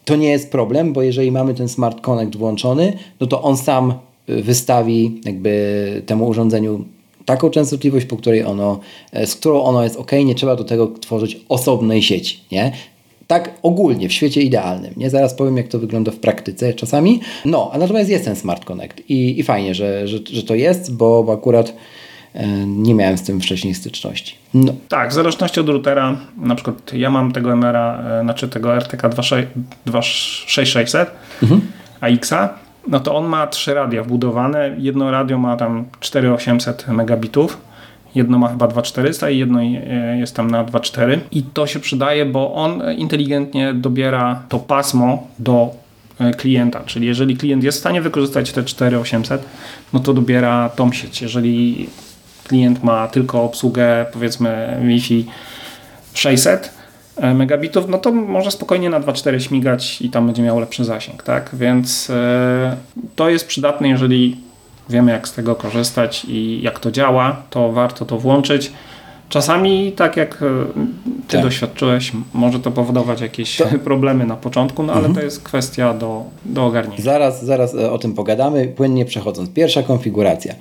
to nie jest problem, bo jeżeli mamy ten Smart Connect włączony, no to on sam e, wystawi jakby temu urządzeniu taką częstotliwość, po której ono, z którą ono jest ok, nie trzeba do tego tworzyć osobnej sieci. Nie? Tak ogólnie, w świecie idealnym. Nie zaraz powiem, jak to wygląda w praktyce czasami. No, a natomiast jest ten Smart Connect i, i fajnie, że, że, że to jest, bo, bo akurat e, nie miałem z tym wcześniej styczności. No. Tak, w zależności od routera, na przykład ja mam tego MR-a, e, znaczy tego RTK 26600 mhm. AX-a, no to on ma trzy radia wbudowane. Jedno radio ma tam 4800 megabitów Jedno ma chyba 2400 i jedno jest tam na 2.4 i to się przydaje, bo on inteligentnie dobiera to pasmo do e, klienta, czyli jeżeli klient jest w stanie wykorzystać te 4800, no to dobiera tą sieć. Jeżeli klient ma tylko obsługę powiedzmy Wi-Fi 600 e, megabitów, no to może spokojnie na 2.4 śmigać i tam będzie miał lepszy zasięg, tak? Więc e, to jest przydatne, jeżeli wiemy jak z tego korzystać i jak to działa, to warto to włączyć. Czasami, tak jak e, Ty tak. doświadczyłeś, może to powodować jakieś to... problemy na początku, no ale mhm. to jest kwestia do, do ogarnięcia. Zaraz, zaraz e, o tym pogadamy, płynnie przechodząc. Pierwsza konfiguracja.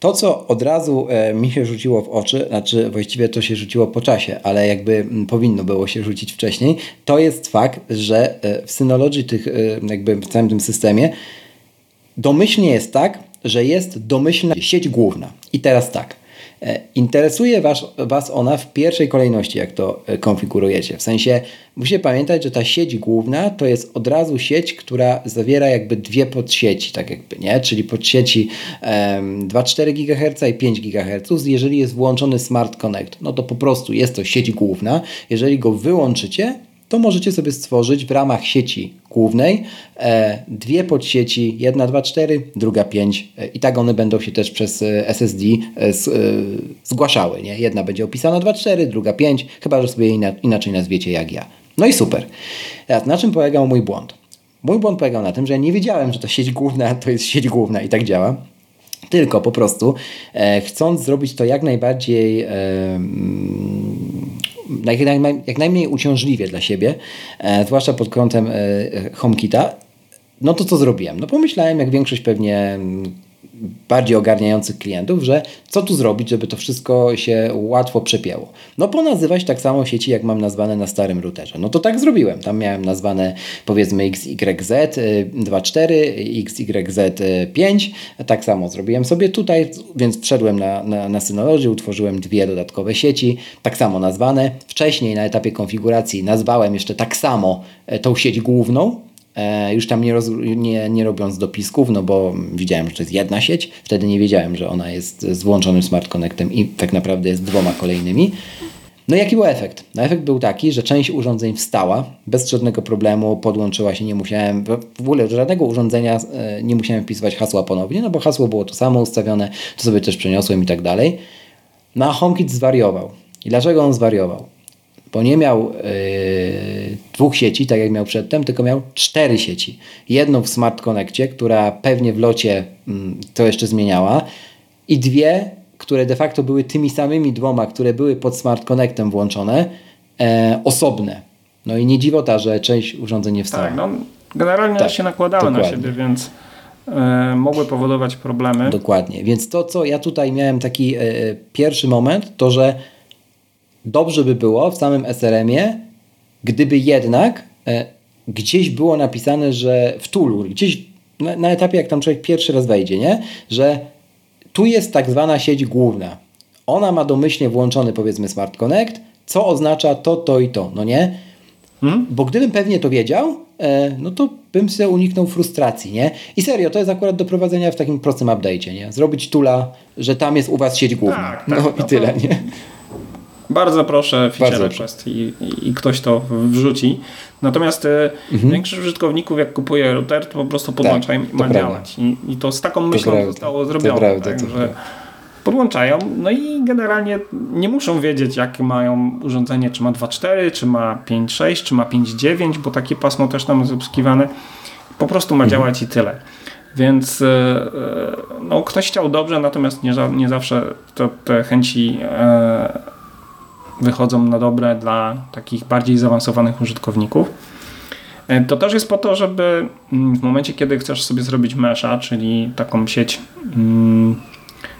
To, co od razu e, mi się rzuciło w oczy, znaczy właściwie to się rzuciło po czasie, ale jakby powinno było się rzucić wcześniej, to jest fakt, że w Synology, tych, jakby w całym tym systemie, domyślnie jest tak, że jest domyślna sieć główna. I teraz tak. E, interesuje was, was ona w pierwszej kolejności, jak to e, konfigurujecie. W sensie musicie pamiętać, że ta sieć główna to jest od razu sieć, która zawiera jakby dwie podsieci, tak jakby, nie? Czyli podsieci um, 2,4 GHz i 5 GHz. Jeżeli jest włączony Smart Connect, no to po prostu jest to sieć główna. Jeżeli go wyłączycie, to możecie sobie stworzyć w ramach sieci głównej, e, dwie podsieci, jedna 2.4, druga 5 e, i tak one będą się też przez e, SSD zgłaszały. Nie? Jedna będzie opisana 2.4, druga 5, chyba że sobie ina, inaczej nazwiecie jak ja. No i super. Teraz, na czym polegał mój błąd? Mój błąd polegał na tym, że nie wiedziałem, że to sieć główna to jest sieć główna i tak działa. Tylko po prostu e, chcąc zrobić to jak najbardziej, e, jak, najmniej uciążliwie dla siebie, e, zwłaszcza pod kątem e, HomeKita, no to co zrobiłem? No pomyślałem, jak większość pewnie mm, bardziej ogarniających klientów, że co tu zrobić, żeby to wszystko się łatwo przepięło. No ponazywać tak samo sieci, jak mam nazwane na starym routerze. No to tak zrobiłem. Tam miałem nazwane powiedzmy XYZ 2.4, XYZ 5. Tak samo zrobiłem sobie tutaj, więc wszedłem na, na, na Synology, utworzyłem dwie dodatkowe sieci, tak samo nazwane. Wcześniej na etapie konfiguracji nazwałem jeszcze tak samo e, tą sieć główną, już tam nie, roz, nie, nie robiąc dopisków, no bo widziałem, że to jest jedna sieć, wtedy nie wiedziałem, że ona jest z włączonym Smart Connectem i tak naprawdę jest dwoma kolejnymi. No jaki był efekt? No efekt był taki, że część urządzeń wstała bez żadnego problemu, podłączyła się, nie musiałem, w ogóle żadnego urządzenia e, nie musiałem wpisywać hasła ponownie, no bo hasło było to samo ustawione, to sobie też przeniosłem i tak dalej. No a HomeKit zwariował. I dlaczego on zwariował? Bo nie miał yy, dwóch sieci, tak jak miał przedtem, tylko miał cztery sieci. Jedną w Smart Connectie, która pewnie w locie yy, to jeszcze zmieniała i dwie, które de facto były tymi samymi dwoma, które były pod Smart Connectem włączone, yy, osobne. No i nie dziwota, że część urządzeń nie wstała. Tak, no, generalnie tak, się nakładały dokładnie. na siebie, więc e, mogły powodować problemy. Dokładnie, więc to, co ja tutaj miałem taki pierwszy moment, to że dobrze by było w samym SRM-ie, gdyby jednak e, gdzieś było napisane, że w Tulu, gdzieś na, na, etapie, jak tam człowiek pierwszy raz wejdzie, nie? że tu jest tak zwana sieć główna. Ona ma domyślnie włączony powiedzmy Smart Connect, co oznacza to, to i to, no nie? Hmm? Bo gdybym pewnie to wiedział, e, no to bym sobie uniknął frustracji, nie? I serio, to jest akurat do prowadzenia w takim prostym update'cie, nie? Zrobić tula, że tam jest u Was sieć główna. Tak, tak, no, no i tyle, nie? Bardzo proszę feature request i, i, i, ktoś to wrzuci. Natomiast e, mhm. większość użytkowników jak kupuje router, to po prostu podłączają tak, i ma działać. I, I, to z taką myślą to zostało zrobione. Prawda, tak, że podłączają, no i generalnie nie muszą wiedzieć, jakie mają urządzenie, czy ma 2.4, czy ma 5.6, czy ma 5.9, bo takie pasmo też tam jest obsługiwane. Po prostu ma mhm. działać i tyle. Więc e, e, no, ktoś chciał dobrze, natomiast nie, nie zawsze to, te chęci wychodzą na dobre dla takich bardziej zaawansowanych użytkowników. E, to też jest po to, żeby mm, w momencie, kiedy chcesz sobie zrobić mesha, czyli taką sieć mm,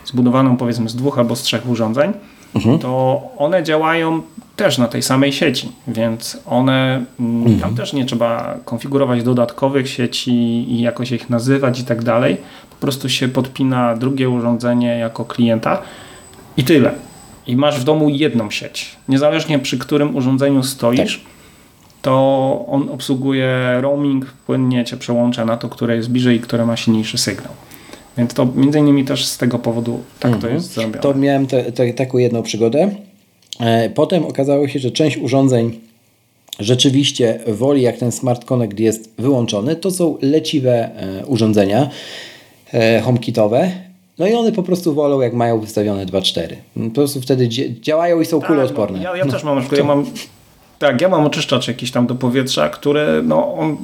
zbudowaną powiedzmy z dwóch albo z trzech urządzeń, mhm. to one działają też na tej samej sieci, więc one mm, mhm. tam też nie trzeba konfigurować dodatkowych sieci i jakoś ich nazywać i tak dalej. Po prostu się podpina drugie urządzenie jako klienta i tyle i masz w domu jedną sieć, niezależnie przy którym urządzeniu stoisz, tak. to on obsługuje roaming, płynnie cię przełącza na to, które jest bliżej i które ma silniejszy sygnał. Więc to między innymi też z tego powodu tak mhm. to jest zrobione. To miałem te, te, taką jedną przygodę. E, potem okazało się, że część urządzeń rzeczywiście woli, jak ten Smart Connect jest wyłączony, to są leciwe e, urządzenia e, HomeKitowe, no i one po prostu wolą, jak mają wystawione 2-4. Po prostu wtedy działają i są tak, kuloodporne. No, ja, ja też mam, no. ja mam tak, ja mam oczyszczacz jakiś tam do powietrza, który no on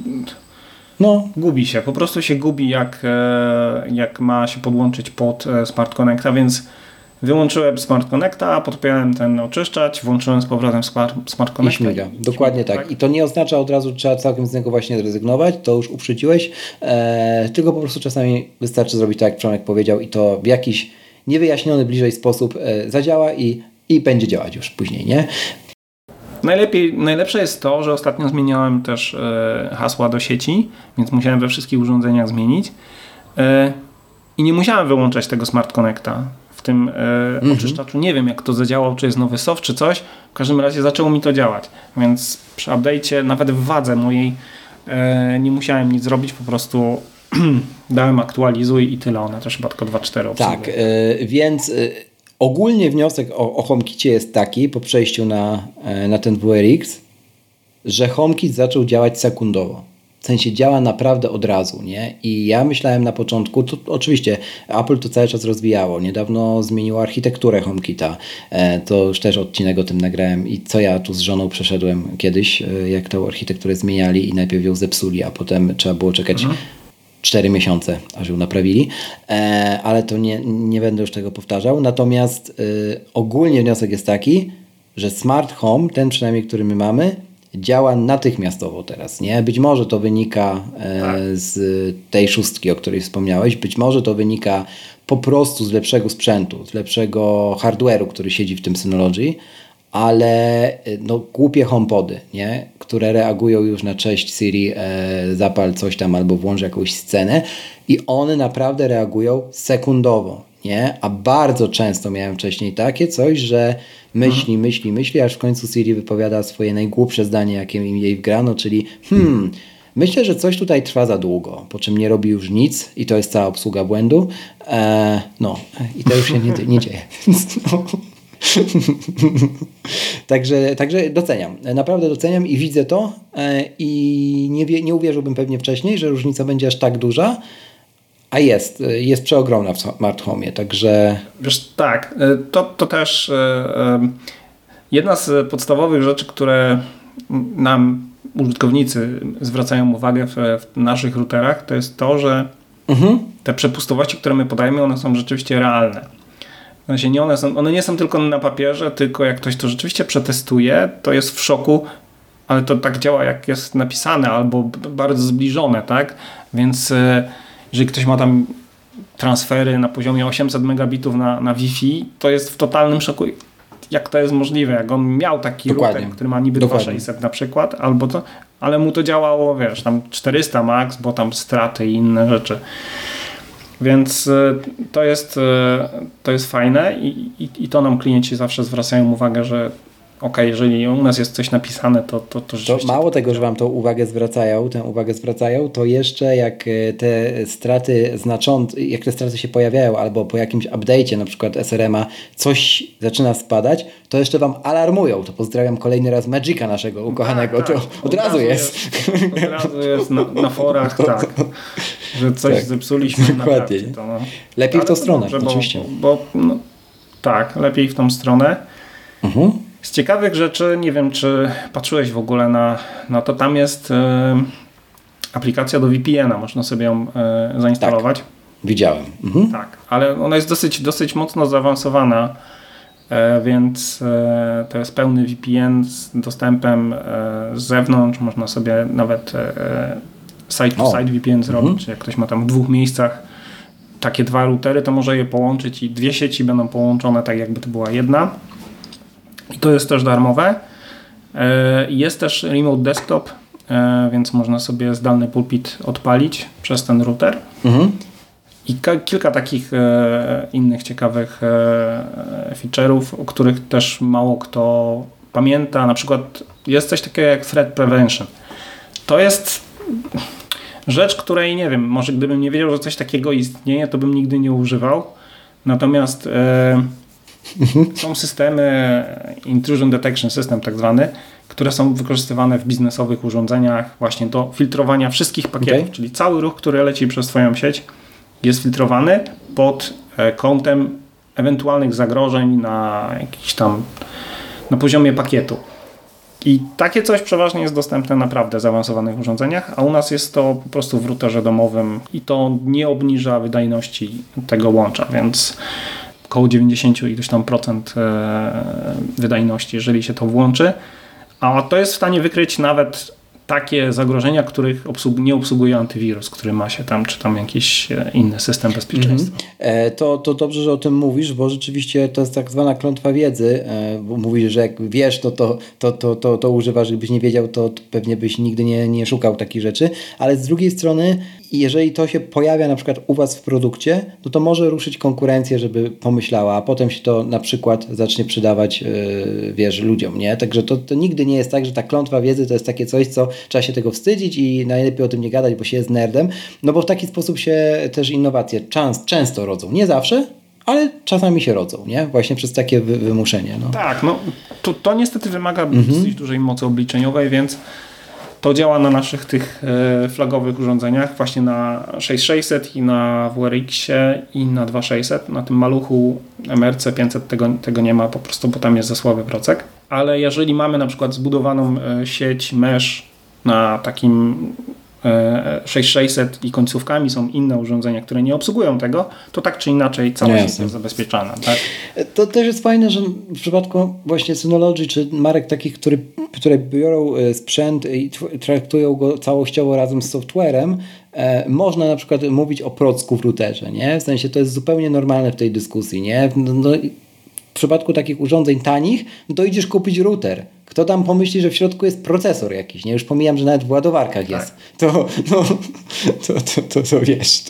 no. gubi się, po prostu się gubi jak, e, jak ma się podłączyć pod e, Smart Connecta, więc Wyłączyłem Smart Connecta, podpiąłem ten oczyszczacz, włączyłem z powrotem Smart, Connecta. I śmiga. Dokładnie tak. tak. I to nie oznacza od razu, że trzeba całkiem z niego właśnie zrezygnować, to już uprzedziłeś, e, tylko po prostu czasami wystarczy zrobić tak, jak Przemek powiedział i to w jakiś niewyjaśniony bliżej sposób e, zadziała i, i będzie działać już później, nie? Najlepiej, najlepsze jest to, że ostatnio zmieniałem też e, hasła do sieci, więc musiałem we wszystkich urządzeniach zmienić. E, I nie musiałem wyłączać tego Smart Connecta w tym e, mhm. oczyszczaczu. Nie wiem, jak to zadziałał, czy jest nowy soft, czy coś. W każdym razie zaczęło mi to działać. Więc przy update'cie, nawet w wadze mojej, e, nie musiałem nic zrobić, po prostu dałem aktualizuj i tyle. Ona też chyba tylko 2.4 Tak, e, więc e, ogólnie wniosek o, o HomeKicie jest taki, po przejściu na, na ten WRX, że HomeKit zaczął działać sekundowo. W sensie działa naprawdę od razu, nie? I ja myślałem na początku, to oczywiście Apple to cały czas rozwijało. Niedawno zmieniło architekturę HomeKita. E, to już też odcinek o tym nagrałem i co ja tu z żoną przeszedłem kiedyś, e, jak tą architekturę zmieniali i najpierw ją zepsuli, a potem trzeba było czekać mhm. 4 miesiące, aż ją naprawili, e, ale to nie, nie będę już tego powtarzał. Natomiast ogólnie wniosek jest taki, że smart home, ten przynajmniej, który my mamy, działa natychmiastowo teraz. Nie? Być może to wynika e, tak. z tej szóstki, o której wspomniałeś, być może to wynika po prostu z lepszego sprzętu, z lepszego hardware'u, który siedzi w tym Synology, ale e, no, głupie HomePody, nie? które reagują już na cześć Siri, e, zapal coś tam albo włącz jakąś scenę i one naprawdę reagują sekundowo. Nie? A bardzo często miałem wcześniej takie coś, że myśli, myśli, myśli, aż w końcu Siri wypowiada swoje najgłupsze zdanie, jakie im jej wgrano, czyli hmm, myślę, że coś tutaj trwa za długo, po czym nie robi już nic i to jest cała obsługa błędu. E, no, i to już się nie, nie dzieje. no. także, także doceniam, naprawdę doceniam i widzę to e, i nie, nie uwierzyłbym pewnie wcześniej, że różnica będzie aż tak duża, a jest, jest przeogromna w smart home, także... Wiesz, tak, e, to, to też e, jedna z podstawowych rzeczy, które nam użytkownicy zwracają uwagę w, w naszych routerach, to jest to, że mhm. te przepustowości, które my podajemy, one są rzeczywiście realne. W sensie nie one, są, one nie są tylko na papierze, tylko jak ktoś to rzeczywiście przetestuje, to jest w szoku, ale to tak działa, jak jest napisane, albo bardzo zbliżone, tak? Więc jeżeli ktoś ma tam transfery na poziomie 800 megabitów na, na Wi-Fi, to jest w totalnym szoku, jak to jest możliwe. Jak on miał taki Dokładnie. router, który ma niby Dokładnie. 2600 na przykład, albo to, ale mu to działało, wiesz, tam 400 max, bo tam straty i inne rzeczy. Więc e, to jest, e, to jest fajne i, i, i to nam klienci zawsze zwracają uwagę, że ok, jeżeli u nas jest coś napisane, to, to, to rzeczywiście... To mało tego, że Wam tą uwagę zwracają, tę uwagę zwracają, to jeszcze jak e, te straty znaczące, jak te straty się pojawiają, albo po jakimś update'cie, na przykład SRM-a, coś zaczyna spadać, to jeszcze Wam alarmują. To pozdrawiam kolejny raz Magica naszego ukochanego. Tak, tak. To od, od razu jest. jest. Od razu jest na, na forach, tak. Że coś tak. zepsuliśmy. Dokładnie. To, no. Lepiej Ale w tą stronę, dobrze, oczywiście. Bo, bo no, tak, lepiej w tą stronę. Mhm. Z ciekawych rzeczy, nie wiem czy patrzyłeś w ogóle na, na to, tam jest e, aplikacja do VPN-a, można sobie ją e, zainstalować. Tak, widziałem. Mhm. Tak, ale ona jest dosyć, dosyć mocno zaawansowana, e, więc to jest pełny VPN z dostępem z zewnątrz, można sobie nawet e, side-to-side VPN zrobić, mhm. jak ktoś ma tam w dwóch miejscach takie dwa routery, to może je połączyć i dwie sieci będą połączone tak jakby to była jedna. I to jest też darmowe. E, jest też remote desktop, e, więc można sobie zdalny pulpit odpalić przez ten router. Mhm. I kilka takich e, innych ciekawych feature'ów, o których też mało kto pamięta. Na przykład jest coś takiego jak threat prevention. To jest rzecz, której nie wiem, może gdybym nie wiedział, że coś takiego istnieje, to bym nigdy nie używał. Natomiast są systemy Intrusion Detection System tak zwany, które są wykorzystywane w biznesowych urządzeniach właśnie do filtrowania wszystkich pakietów, okay. czyli cały ruch, który leci przez Twoją sieć jest filtrowany pod e, kątem ewentualnych zagrożeń na jakiś tam na poziomie pakietu. I takie coś przeważnie jest dostępne naprawdę w zaawansowanych urządzeniach, a u nas jest to po prostu w routerze domowym i to nie obniża wydajności tego łącza, więc około 90 iluś tam procent e, wydajności, jeżeli się to włączy. A to jest w stanie wykryć nawet takie zagrożenia, których obsług nie obsługuje antywirus, który ma się tam, czy tam jakiś e, inny system bezpieczeństwa. Mm -hmm. to, to dobrze, że o tym mówisz, bo rzeczywiście to jest tak zwana klątwa wiedzy, mówisz, że jak wiesz, to, to, to, to, to, to używasz, gdybyś nie wiedział, to pewnie byś nigdy nie, nie szukał takich rzeczy, ale z drugiej strony i jeżeli to się pojawia na przykład u Was w produkcie, no to może ruszyć konkurencję, żeby pomyślała, a potem się to na przykład zacznie przydawać, yy, wiesz, ludziom, nie? Także to, to nigdy nie jest tak, że ta klątwa wiedzy to jest takie coś, co trzeba się tego wstydzić i najlepiej o tym nie gadać, bo się jest nerdem, no bo w taki sposób się też innowacje często, często rodzą. Nie zawsze, ale czasami się rodzą, nie? Właśnie przez takie wy wymuszenie. No. Tak, no to, to niestety wymaga mhm. dosyć dużej mocy obliczeniowej, więc To działa na naszych tych e, flagowych urządzeniach, właśnie na 6600 i na WRX-ie i na 2600. Na tym maluchu MRC 500 tego, tego nie ma po prostu, bo tam jest za słaby procek. Ale jeżeli mamy na przykład zbudowaną e, sieć mesh na takim 6600 e, i końcówkami są inne urządzenia, które nie obsługują tego, to tak czy inaczej cała sieć jest zabezpieczana. Tak? To też jest fajne, że w przypadku właśnie Synology czy marek takich, które, które biorą e, sprzęt i traktują go całościowo razem z softwarem, e, można na przykład mówić o procku w routerze, nie? W sensie to jest zupełnie normalne w tej dyskusji, nie? No, no w przypadku takich urządzeń tanich, no to idziesz kupić router. Kto tam pomyśli, że w środku jest procesor jakiś, nie? Już pomijam, że nawet w ładowarkach tak. jest. To, no, to, to, to, to wiesz.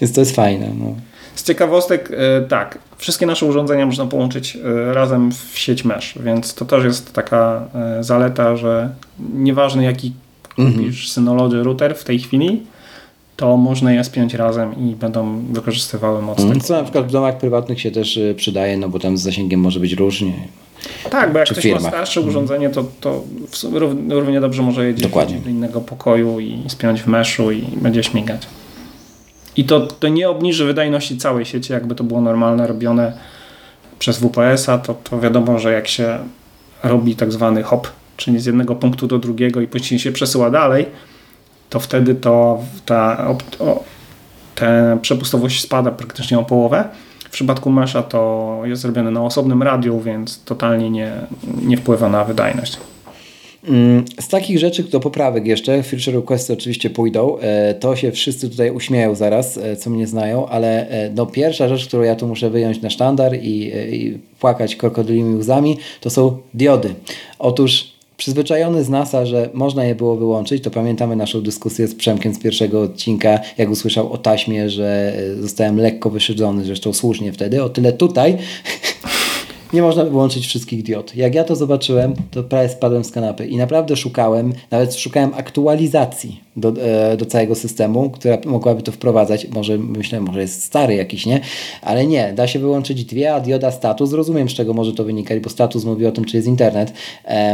Więc to jest fajne. No. Z ciekawostek, e, tak, wszystkie nasze urządzenia można połączyć e, razem w sieć mesh, więc to też jest taka e, zaleta, że nieważne jaki kupisz mm -hmm. Synology router w tej chwili, to można je spiąć razem i będą wykorzystywały moc. Mm, co na przykład w domach prywatnych się też przydaje, no bo tam z zasięgiem może być różnie. Tak, bo jak ktoś firmach. ma starsze mhm. urządzenie, to, to równie dobrze może jeździć Dokładnie. do innego pokoju i spiąć w meszu i będzie śmigać. I to, to nie obniży wydajności całej sieci, jakby to było normalne, robione przez WPS-a, to, to wiadomo, że jak się robi tak zwany hop, czyli z jednego punktu do drugiego i później się przesyła dalej, to wtedy to ta, o, przepustowość spada praktycznie o połowę. W przypadku Mesha to jest zrobione na osobnym radiu, więc totalnie nie, nie wpływa na wydajność. Mm, z takich rzeczy do poprawek jeszcze, feature requesty oczywiście pójdą, e, to się wszyscy tutaj uśmieją zaraz, e, co mnie znają, ale e, no pierwsza rzecz, którą ja tu muszę wyjąć na sztandar i, i płakać krokodylimi łzami, to są diody. Otóż przyzwyczajony z NASA, że można je było wyłączyć, to pamiętamy naszą dyskusję z Przemkiem z pierwszego odcinka, jak usłyszał o taśmie, że zostałem lekko wyszydzony, zresztą słusznie wtedy, o tyle tutaj nie można wyłączyć wszystkich diod. Jak ja to zobaczyłem, to prawie spadłem z kanapy i naprawdę szukałem, nawet szukałem aktualizacji do, e, do całego systemu, która mogłaby to wprowadzać. Może myślę, może jest stary jakiś, nie? Ale nie, da się wyłączyć dwie, a dioda status, rozumiem z czego może to wynikać, bo status mówi o tym, czy jest internet.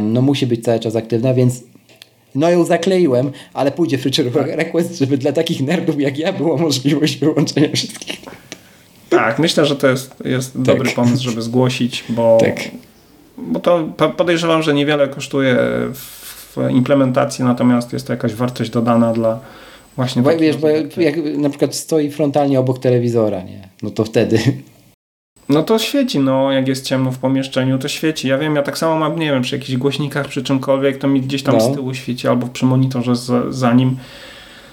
no musi być cały czas aktywna, więc no ją zakleiłem, ale pójdzie feature request, żeby dla takich nerdów jak ja było możliwość wyłączenia wszystkich. Tak, myślę, że to jest, jest tak. dobry pomysł, żeby zgłosić, bo, tak. bo to podejrzewam, że niewiele kosztuje w implementacji, natomiast jest to jakaś wartość dodana dla właśnie... Bo, wiesz, bo jak, na przykład stoi frontalnie obok telewizora, nie? no to wtedy... No to świeci, no jak jest ciemno w pomieszczeniu, to świeci. Ja wiem, ja tak samo mam, nie wiem, przy jakichś głośnikach, przy czymkolwiek, to mi gdzieś tam no. z tyłu świeci, albo przy monitorze za, za nim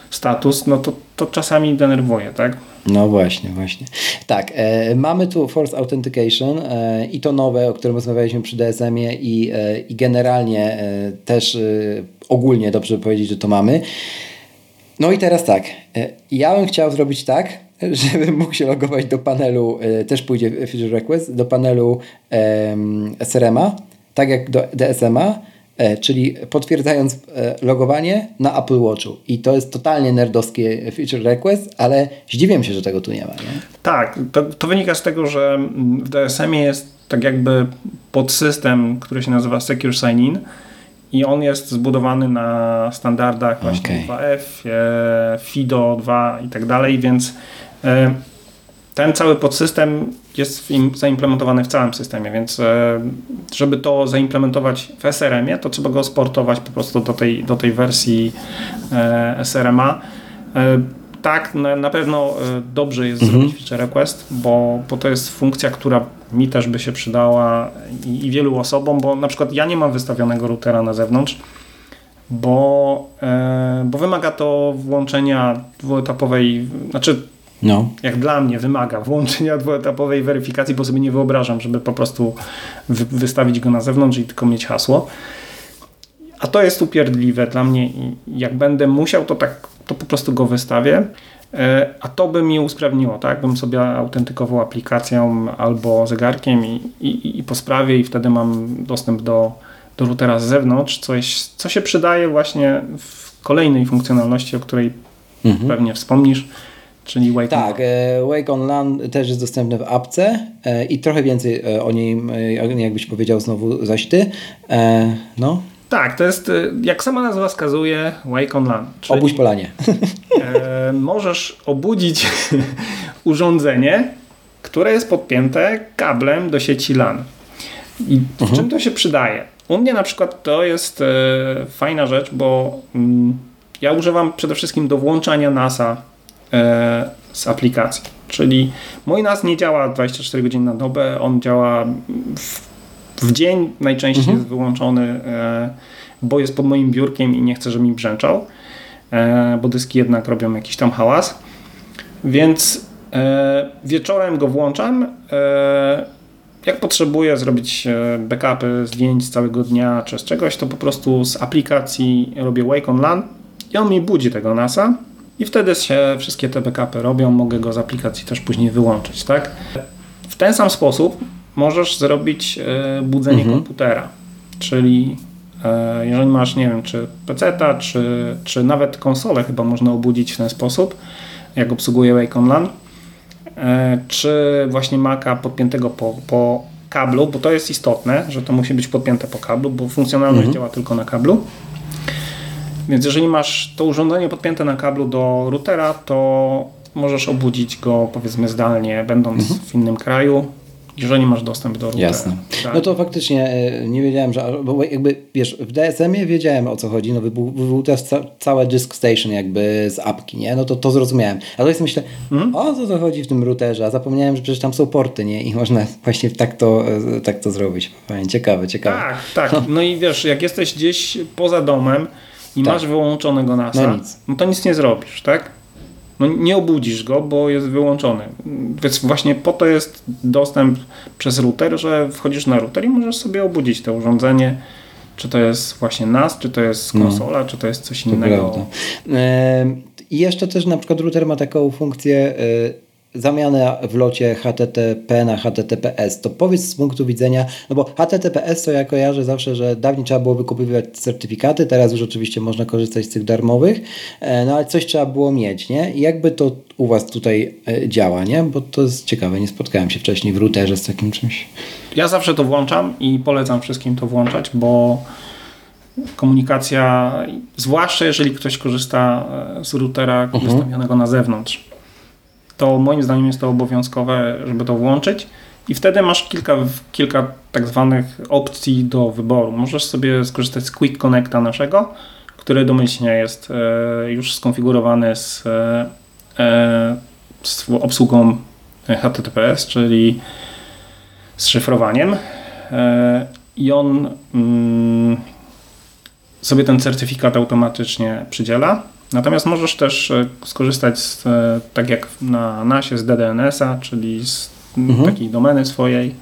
status, no to, to czasami denerwuje, tak? No właśnie, właśnie. Tak, e, mamy tu Force Authentication e, i to nowe, o którym rozmawialiśmy przy DSM-ie i, e, i generalnie e, też e, ogólnie dobrze powiedzieć, że to mamy. No i teraz tak, e, ja bym chciał zrobić tak, żebym mógł się logować do panelu, też pójdzie feature request, do panelu SRM-a, tak jak do DSM-a, czyli potwierdzając e, logowanie na Apple Watchu. I to jest totalnie nerdowskie feature request, ale zdziwiam się, że tego tu nie ma. Nie? Tak, to, to wynika z tego, że w DSM-ie jest tak jakby podsystem, który się nazywa Secure Sign-In i on jest zbudowany na standardach właśnie okay. 2F, e, FIDO 2 i tak dalej, więc ten cały podsystem jest zaimplementowany w całym systemie, więc e, żeby to zaimplementować w SRM-ie, to trzeba go sportować po prostu do tej, do tej wersji e, SRM-a. E, tak, na, pewno dobrze jest mhm. zrobić feature request, bo, bo to jest funkcja, która mi też by się przydała i, i wielu osobom, bo na przykład ja nie mam wystawionego routera na zewnątrz, bo, bo wymaga to włączenia dwuetapowej, znaczy no. jak dla mnie wymaga włączenia dwuetapowej weryfikacji, bo sobie nie wyobrażam, żeby po prostu wy wystawić go na zewnątrz i tylko mieć hasło. A to jest upierdliwe dla mnie i jak będę musiał, to tak to po prostu go wystawię. E, a to by mi usprawniło, tak? Bym sobie autentykował aplikacją albo zegarkiem i, i, i po sprawie i wtedy mam dostęp do, do routera z zewnątrz, coś, co się przydaje właśnie w kolejnej funkcjonalności, o której mhm. pewnie wspomnisz, czyli Wake tak, on Tak, Wake on LAN też jest dostępny w apce e, i trochę więcej e, o niej, jakbyś powiedział znowu zaś ty. No. Tak, to jest, jak sama nazwa wskazuje, Wake on LAN. Obudź polanie. E, możesz obudzić urządzenie, które jest podpięte kablem do sieci LAN. I w mhm. czym to się przydaje? U mnie na przykład to jest e, fajna rzecz, bo mm, ja używam przede wszystkim do włączania NASA e, z aplikacji. Czyli mój NAS nie działa 24 godziny na dobę, on działa w, w dzień, najczęściej mhm. jest wyłączony, e, bo jest pod moim biurkiem i nie chcę, żeby mi brzęczał, e, bo dyski jednak robią jakiś tam hałas. Więc e, wieczorem go włączam. E, jak potrzebuję zrobić e, backupy zdjęć z całego dnia czy z czegoś, to po prostu z aplikacji robię Wake on LAN i on mi budzi tego NASA i wtedy się wszystkie te backupy robią, mogę go z aplikacji też później wyłączyć, tak? W ten sam sposób możesz zrobić e, budzenie mhm. komputera, czyli e, jeżeli masz, nie wiem, czy PC-ta, czy, czy nawet konsolę chyba można obudzić w ten sposób, jak obsługuje Wake LAN, e, czy właśnie Maca podpiętego po, po kablu, bo to jest istotne, że to musi być podpięte po kablu, bo funkcjonalność mhm. działa tylko na kablu. Więc jeżeli masz to urządzenie podpięte na kablu do routera, to możesz obudzić go powiedzmy zdalnie, będąc mhm. w innym kraju, jeżeli masz dostęp do routera. Jasne. Tak. No to faktycznie e, nie wiedziałem, że bo jakby wiesz, w DSM-ie wiedziałem o co chodzi, no był też ca całe disk station jakby z apki, nie? No to to zrozumiałem. A to jest myślę, mhm. o co to chodzi w tym routerze, a zapomniałem, że przecież tam są porty, nie? I można właśnie tak to, e, tak to zrobić. Fajnie, ciekawe, ciekawe. Tak, tak. No i wiesz, jak jesteś gdzieś poza domem, i tak. masz wyłączonego NASA, no, nic. no to nic nie zrobisz, tak? No nie obudzisz go, bo jest wyłączony. Więc właśnie po to jest dostęp przez router, że wchodzisz na router i możesz sobie obudzić to urządzenie. Czy to jest właśnie NAS, czy to jest no. konsola, no. czy to jest coś innego. I jeszcze też na przykład router ma taką funkcję y, zamianę w locie HTTP na HTTPS, to powiedz z punktu widzenia, no bo HTTPS to ja kojarzę zawsze, że dawniej trzeba było wykupywać certyfikaty, teraz już oczywiście można korzystać z tych darmowych, e, no ale coś trzeba było mieć, nie? I jakby to u Was tutaj e, działa, nie? Bo to jest ciekawe, nie spotkałem się wcześniej w routerze z takim czymś. Ja zawsze to włączam i polecam wszystkim to włączać, bo komunikacja, zwłaszcza jeżeli ktoś korzysta e, z routera mhm. wystawionego na zewnątrz, to moim zdaniem jest to obowiązkowe, żeby to włączyć. I wtedy masz kilka, kilka tak zwanych opcji do wyboru. Możesz sobie skorzystać z Quick Connecta naszego, który domyślnie jest e, już skonfigurowany z, e, e z obsługą HTTPS, czyli z szyfrowaniem. I on mm, sobie ten certyfikat automatycznie przydziela Natomiast możesz też e, skorzystać z, e, tak jak na NASie z DDNS-a, czyli z mhm. takiej domeny swojej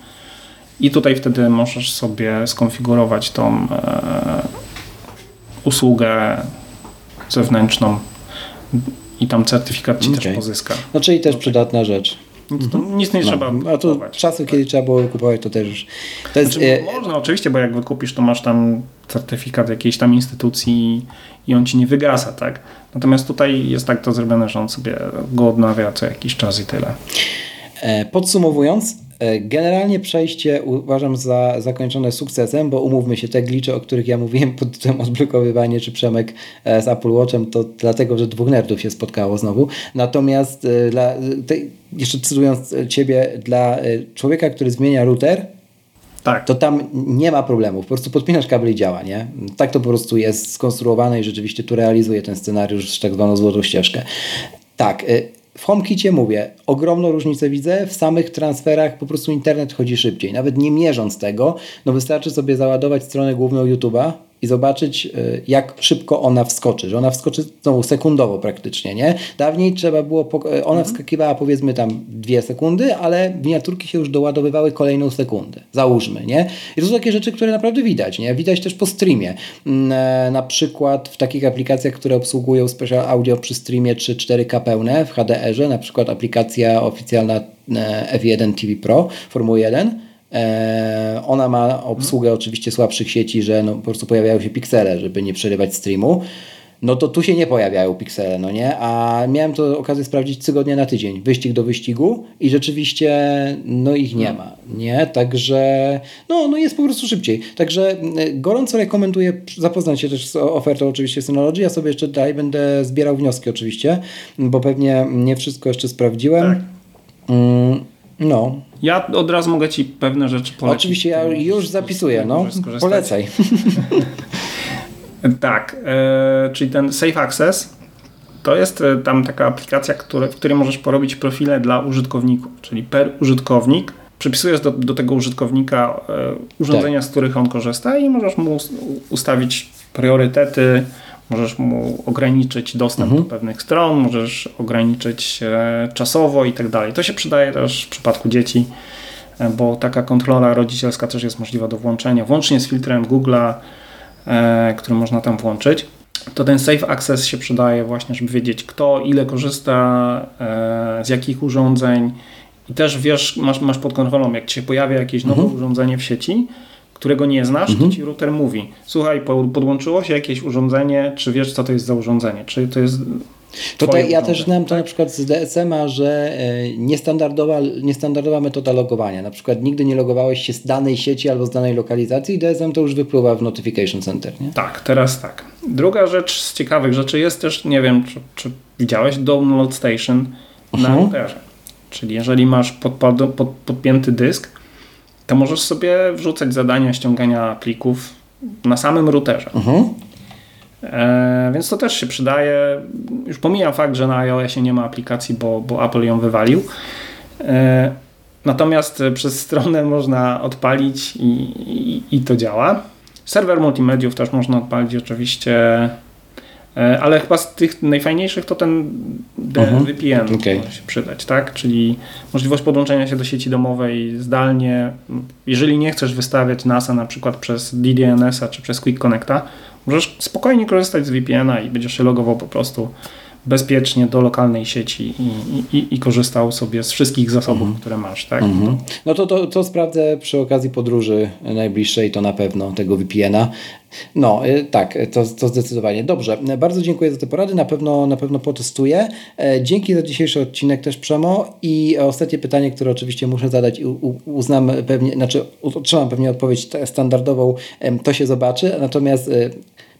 i tutaj wtedy możesz sobie skonfigurować tą e, usługę zewnętrzną i tam certyfikat ci okay. też pozyska. No czyli też przydatna rzecz. Nic, nic nie no. trzeba A to czasu, kiedy trzeba było kupować, to też już... To jest, znaczy, Można oczywiście, bo jak wykupisz, to masz tam certyfikat jakiejś tam instytucji i on ci nie wygasa, tak? Natomiast tutaj jest tak to zrobione, że on sobie go odnawia co jakiś czas i tyle. E, podsumowując, e, Generalnie przejście uważam za zakończone sukcesem, bo umówmy się, te glicze, o których ja mówiłem pod tytułem odblokowywanie czy Przemek e, z Apple Watchem, to dlatego, że dwóch nerdów się spotkało znowu. Natomiast dla, jeszcze cytując Ciebie, dla człowieka, który zmienia router, tak. to tam nie ma problemów. Po prostu podpinasz kabel i działa, nie? Tak to po prostu jest skonstruowane i rzeczywiście tu realizuje ten scenariusz, tak zwaną złotą ścieżkę. Tak, y, w HomeKicie mówię, ogromną różnicę widzę, w samych transferach po prostu internet chodzi szybciej. Nawet nie mierząc tego, no wystarczy sobie załadować stronę główną YouTube'a, i zobaczyć, y, jak szybko ona wskoczy, że ona wskoczy znowu sekundowo praktycznie, nie? Dawniej trzeba było, y, ona mhm. wskakiwała powiedzmy tam dwie sekundy, ale miniaturki się już doładowywały kolejną sekundę, załóżmy, nie? I to są takie rzeczy, które naprawdę widać, nie? Widać też po streamie. Mm, e, na przykład w takich aplikacjach, które obsługują special audio przy streamie 3 4K pełne w HDR-ze, na przykład aplikacja oficjalna e, F1 TV Pro Formuły 1, E, ona ma obsługę oczywiście słabszych sieci, że no, po prostu pojawiają się piksele, żeby nie przerywać streamu. no to tu się nie pojawiają piksele, no nie? A miałem to okazję sprawdzić tygodnie na tydzień, wyścig do wyścigu i rzeczywiście no ich nie ma, nie? Także no, no jest po prostu szybciej. Także mm, gorąco rekomenduję zapoznać się też z ofertą oczywiście Synology. Ja sobie jeszcze dalej będę zbierał wnioski oczywiście, bo pewnie nie wszystko jeszcze sprawdziłem. Tak. Mm, no. Ja od razu mogę Ci pewne rzeczy polecić. Oczywiście ja już zapisuję, no. Polecaj. Tak, e, czyli ten Safe Access to jest e, tam taka aplikacja, które, w której możesz porobić profile dla użytkowników, czyli per użytkownik przypisujesz do, do tego użytkownika e, urządzenia, tak. z których on korzysta i możesz mu ustawić priorytety, możesz mu ograniczyć dostęp mhm. do pewnych stron, możesz ograniczyć czasowo i tak dalej. To się przydaje też w przypadku dzieci, e, bo taka kontrola rodzicielska też jest możliwa do włączenia, włącznie z filtrem Google'a, E, który można tam włączyć, to ten Safe Access się przydaje właśnie, żeby wiedzieć kto, ile korzysta, e, z jakich urządzeń i też wiesz, masz, masz pod kontrolą, jak ci się pojawia jakieś nowe mhm. urządzenie w sieci, którego nie znasz, mhm. to ci router mówi, słuchaj, podłączyło się jakieś urządzenie, czy wiesz co to jest za urządzenie, czy to jest Tutaj ja też znam to na przykład z DSM-a, że e, niestandardowa, niestandardowa metoda logowania. Na przykład nigdy nie logowałeś się z danej sieci albo z danej lokalizacji i DSM to już wypływa w Notification Center. Nie? Tak, teraz tak. Druga rzecz z ciekawych rzeczy jest też, nie wiem, czy, czy widziałeś Download Station na uh-huh. routerze. Czyli jeżeli masz pod, pod, podpięty dysk, to możesz sobie wrzucać zadania ściągania plików na samym routerze. Uh-huh. E, więc to też się przydaje. Już pomijam fakt, że na iOSie nie ma aplikacji, bo, bo Apple ją wywalił. E, natomiast przez stronę można odpalić i, i, i to działa. Serwer multimediów też można odpalić oczywiście, ale chyba z tych najfajniejszych to ten VPN uh -huh. okay. może się przydać, tak? Czyli możliwość podłączenia się do sieci domowej zdalnie. Jeżeli nie chcesz wystawiać NASA na przykład przez DDNS-a czy przez Quick Connecta, Możesz spokojnie korzystać z VPN-a i będziesz się logował po prostu bezpiecznie do lokalnej sieci i, i, i korzystał sobie z wszystkich zasobów, mhm. które masz. Tak? Mhm. No to, to, to sprawdzę przy okazji podróży najbliższej, to na pewno tego VPN-a. No y, tak, to, to zdecydowanie. Dobrze, bardzo dziękuję za te porady, na pewno, na pewno potestuję. E, dzięki za dzisiejszy odcinek też Przemo i ostatnie pytanie, które oczywiście muszę zadać i uznam pewnie, znaczy otrzymam pewnie odpowiedź standardową, to się zobaczy, natomiast y,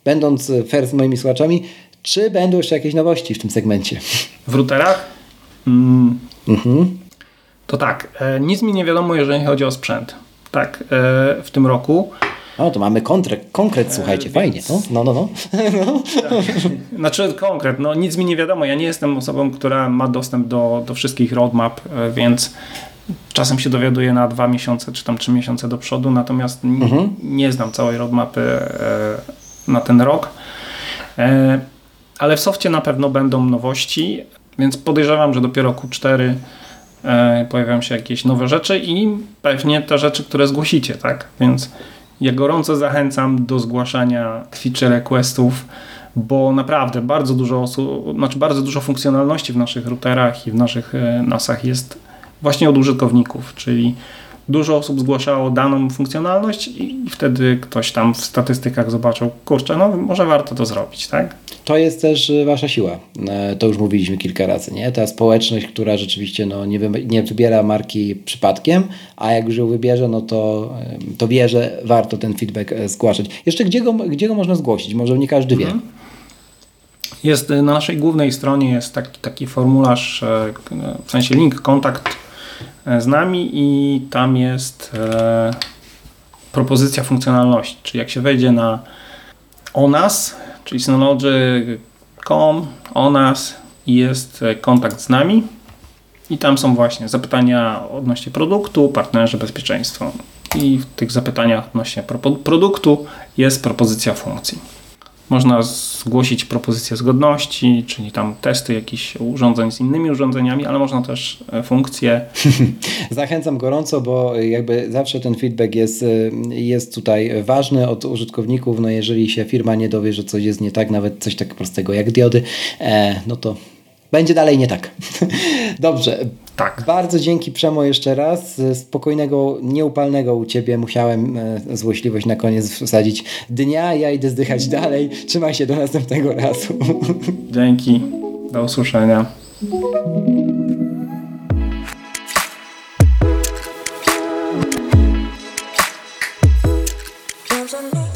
będąc fair z moimi słuchaczami, czy będą jeszcze jakieś nowości w tym segmencie? W routerach? Mm. Mhm. To tak, e, nic mi nie wiadomo, jeżeli chodzi o sprzęt. Tak, e, w tym roku. O, to mamy konkret, konkret słuchajcie, e, fajnie. No, no, no. no. Tak. Znaczy konkret, no nic mi nie wiadomo. Ja nie jestem osobą, która ma dostęp do, do wszystkich roadmap, więc czasem się dowiaduję na dwa miesiące, czy tam trzy miesiące do przodu, natomiast mhm. nie znam całej roadmapy na ten rok. Ale w softie na pewno będą nowości, więc podejrzewam, że dopiero Q4 e, pojawią się jakieś nowe rzeczy i pewnie te rzeczy, które zgłosicie, tak? Więc ja gorąco zachęcam do zgłaszania feature requestów, bo naprawdę bardzo dużo osób, znaczy bardzo dużo funkcjonalności w naszych routerach i w naszych e, NASach jest właśnie od użytkowników, czyli dużo osób zgłaszało daną funkcjonalność i wtedy ktoś tam w statystykach zobaczył, kurczę, no może warto to zrobić, tak? To jest też y, wasza siła. E, to już mówiliśmy kilka razy, nie? Ta społeczność, która rzeczywiście no, nie, nie wybiera marki przypadkiem, a jak już ją wybierze, no to, to wie, że warto ten feedback e, zgłaszać. Jeszcze gdzie go, gdzie go można zgłosić? Może nie każdy mhm. wie. Jest na naszej głównej stronie jest taki, taki formularz, e, w sensie link, kontakt z nami i tam jest e, propozycja funkcjonalności. Czyli jak się wejdzie na o nas, czyli synology.com, o nas jest kontakt z nami i tam są właśnie zapytania odnośnie produktu, partnerzy, bezpieczeństwo. I w tych zapytaniach odnośnie produktu jest propozycja funkcji. Można zgłosić propozycję zgodności, czyli tam testy jakichś urządzeń z innymi urządzeniami, ale można też e, funkcje. Zachęcam gorąco, bo jakby zawsze ten feedback jest, e, jest tutaj ważny od użytkowników. No jeżeli się firma nie dowie, że coś jest nie tak, nawet coś tak prostego jak diody, e, no to będzie dalej nie tak. Dobrze. Tak. Bardzo dzięki Przemo jeszcze raz. Spokojnego, nieupalnego u Ciebie musiałem e, złośliwość na koniec wsadzić dnia. Ja idę zdychać dalej. Trzymaj się do następnego razu. Dzięki. Do usłyszenia.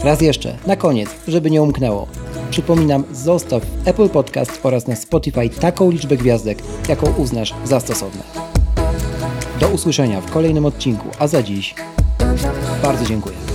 Raz jeszcze, na koniec, żeby nie umknęło. Przypominam, zostaw w Apple Podcast oraz na Spotify taką liczbę gwiazdek, jaką uznasz za stosowne. Do usłyszenia w kolejnym odcinku, a za dziś bardzo dziękuję.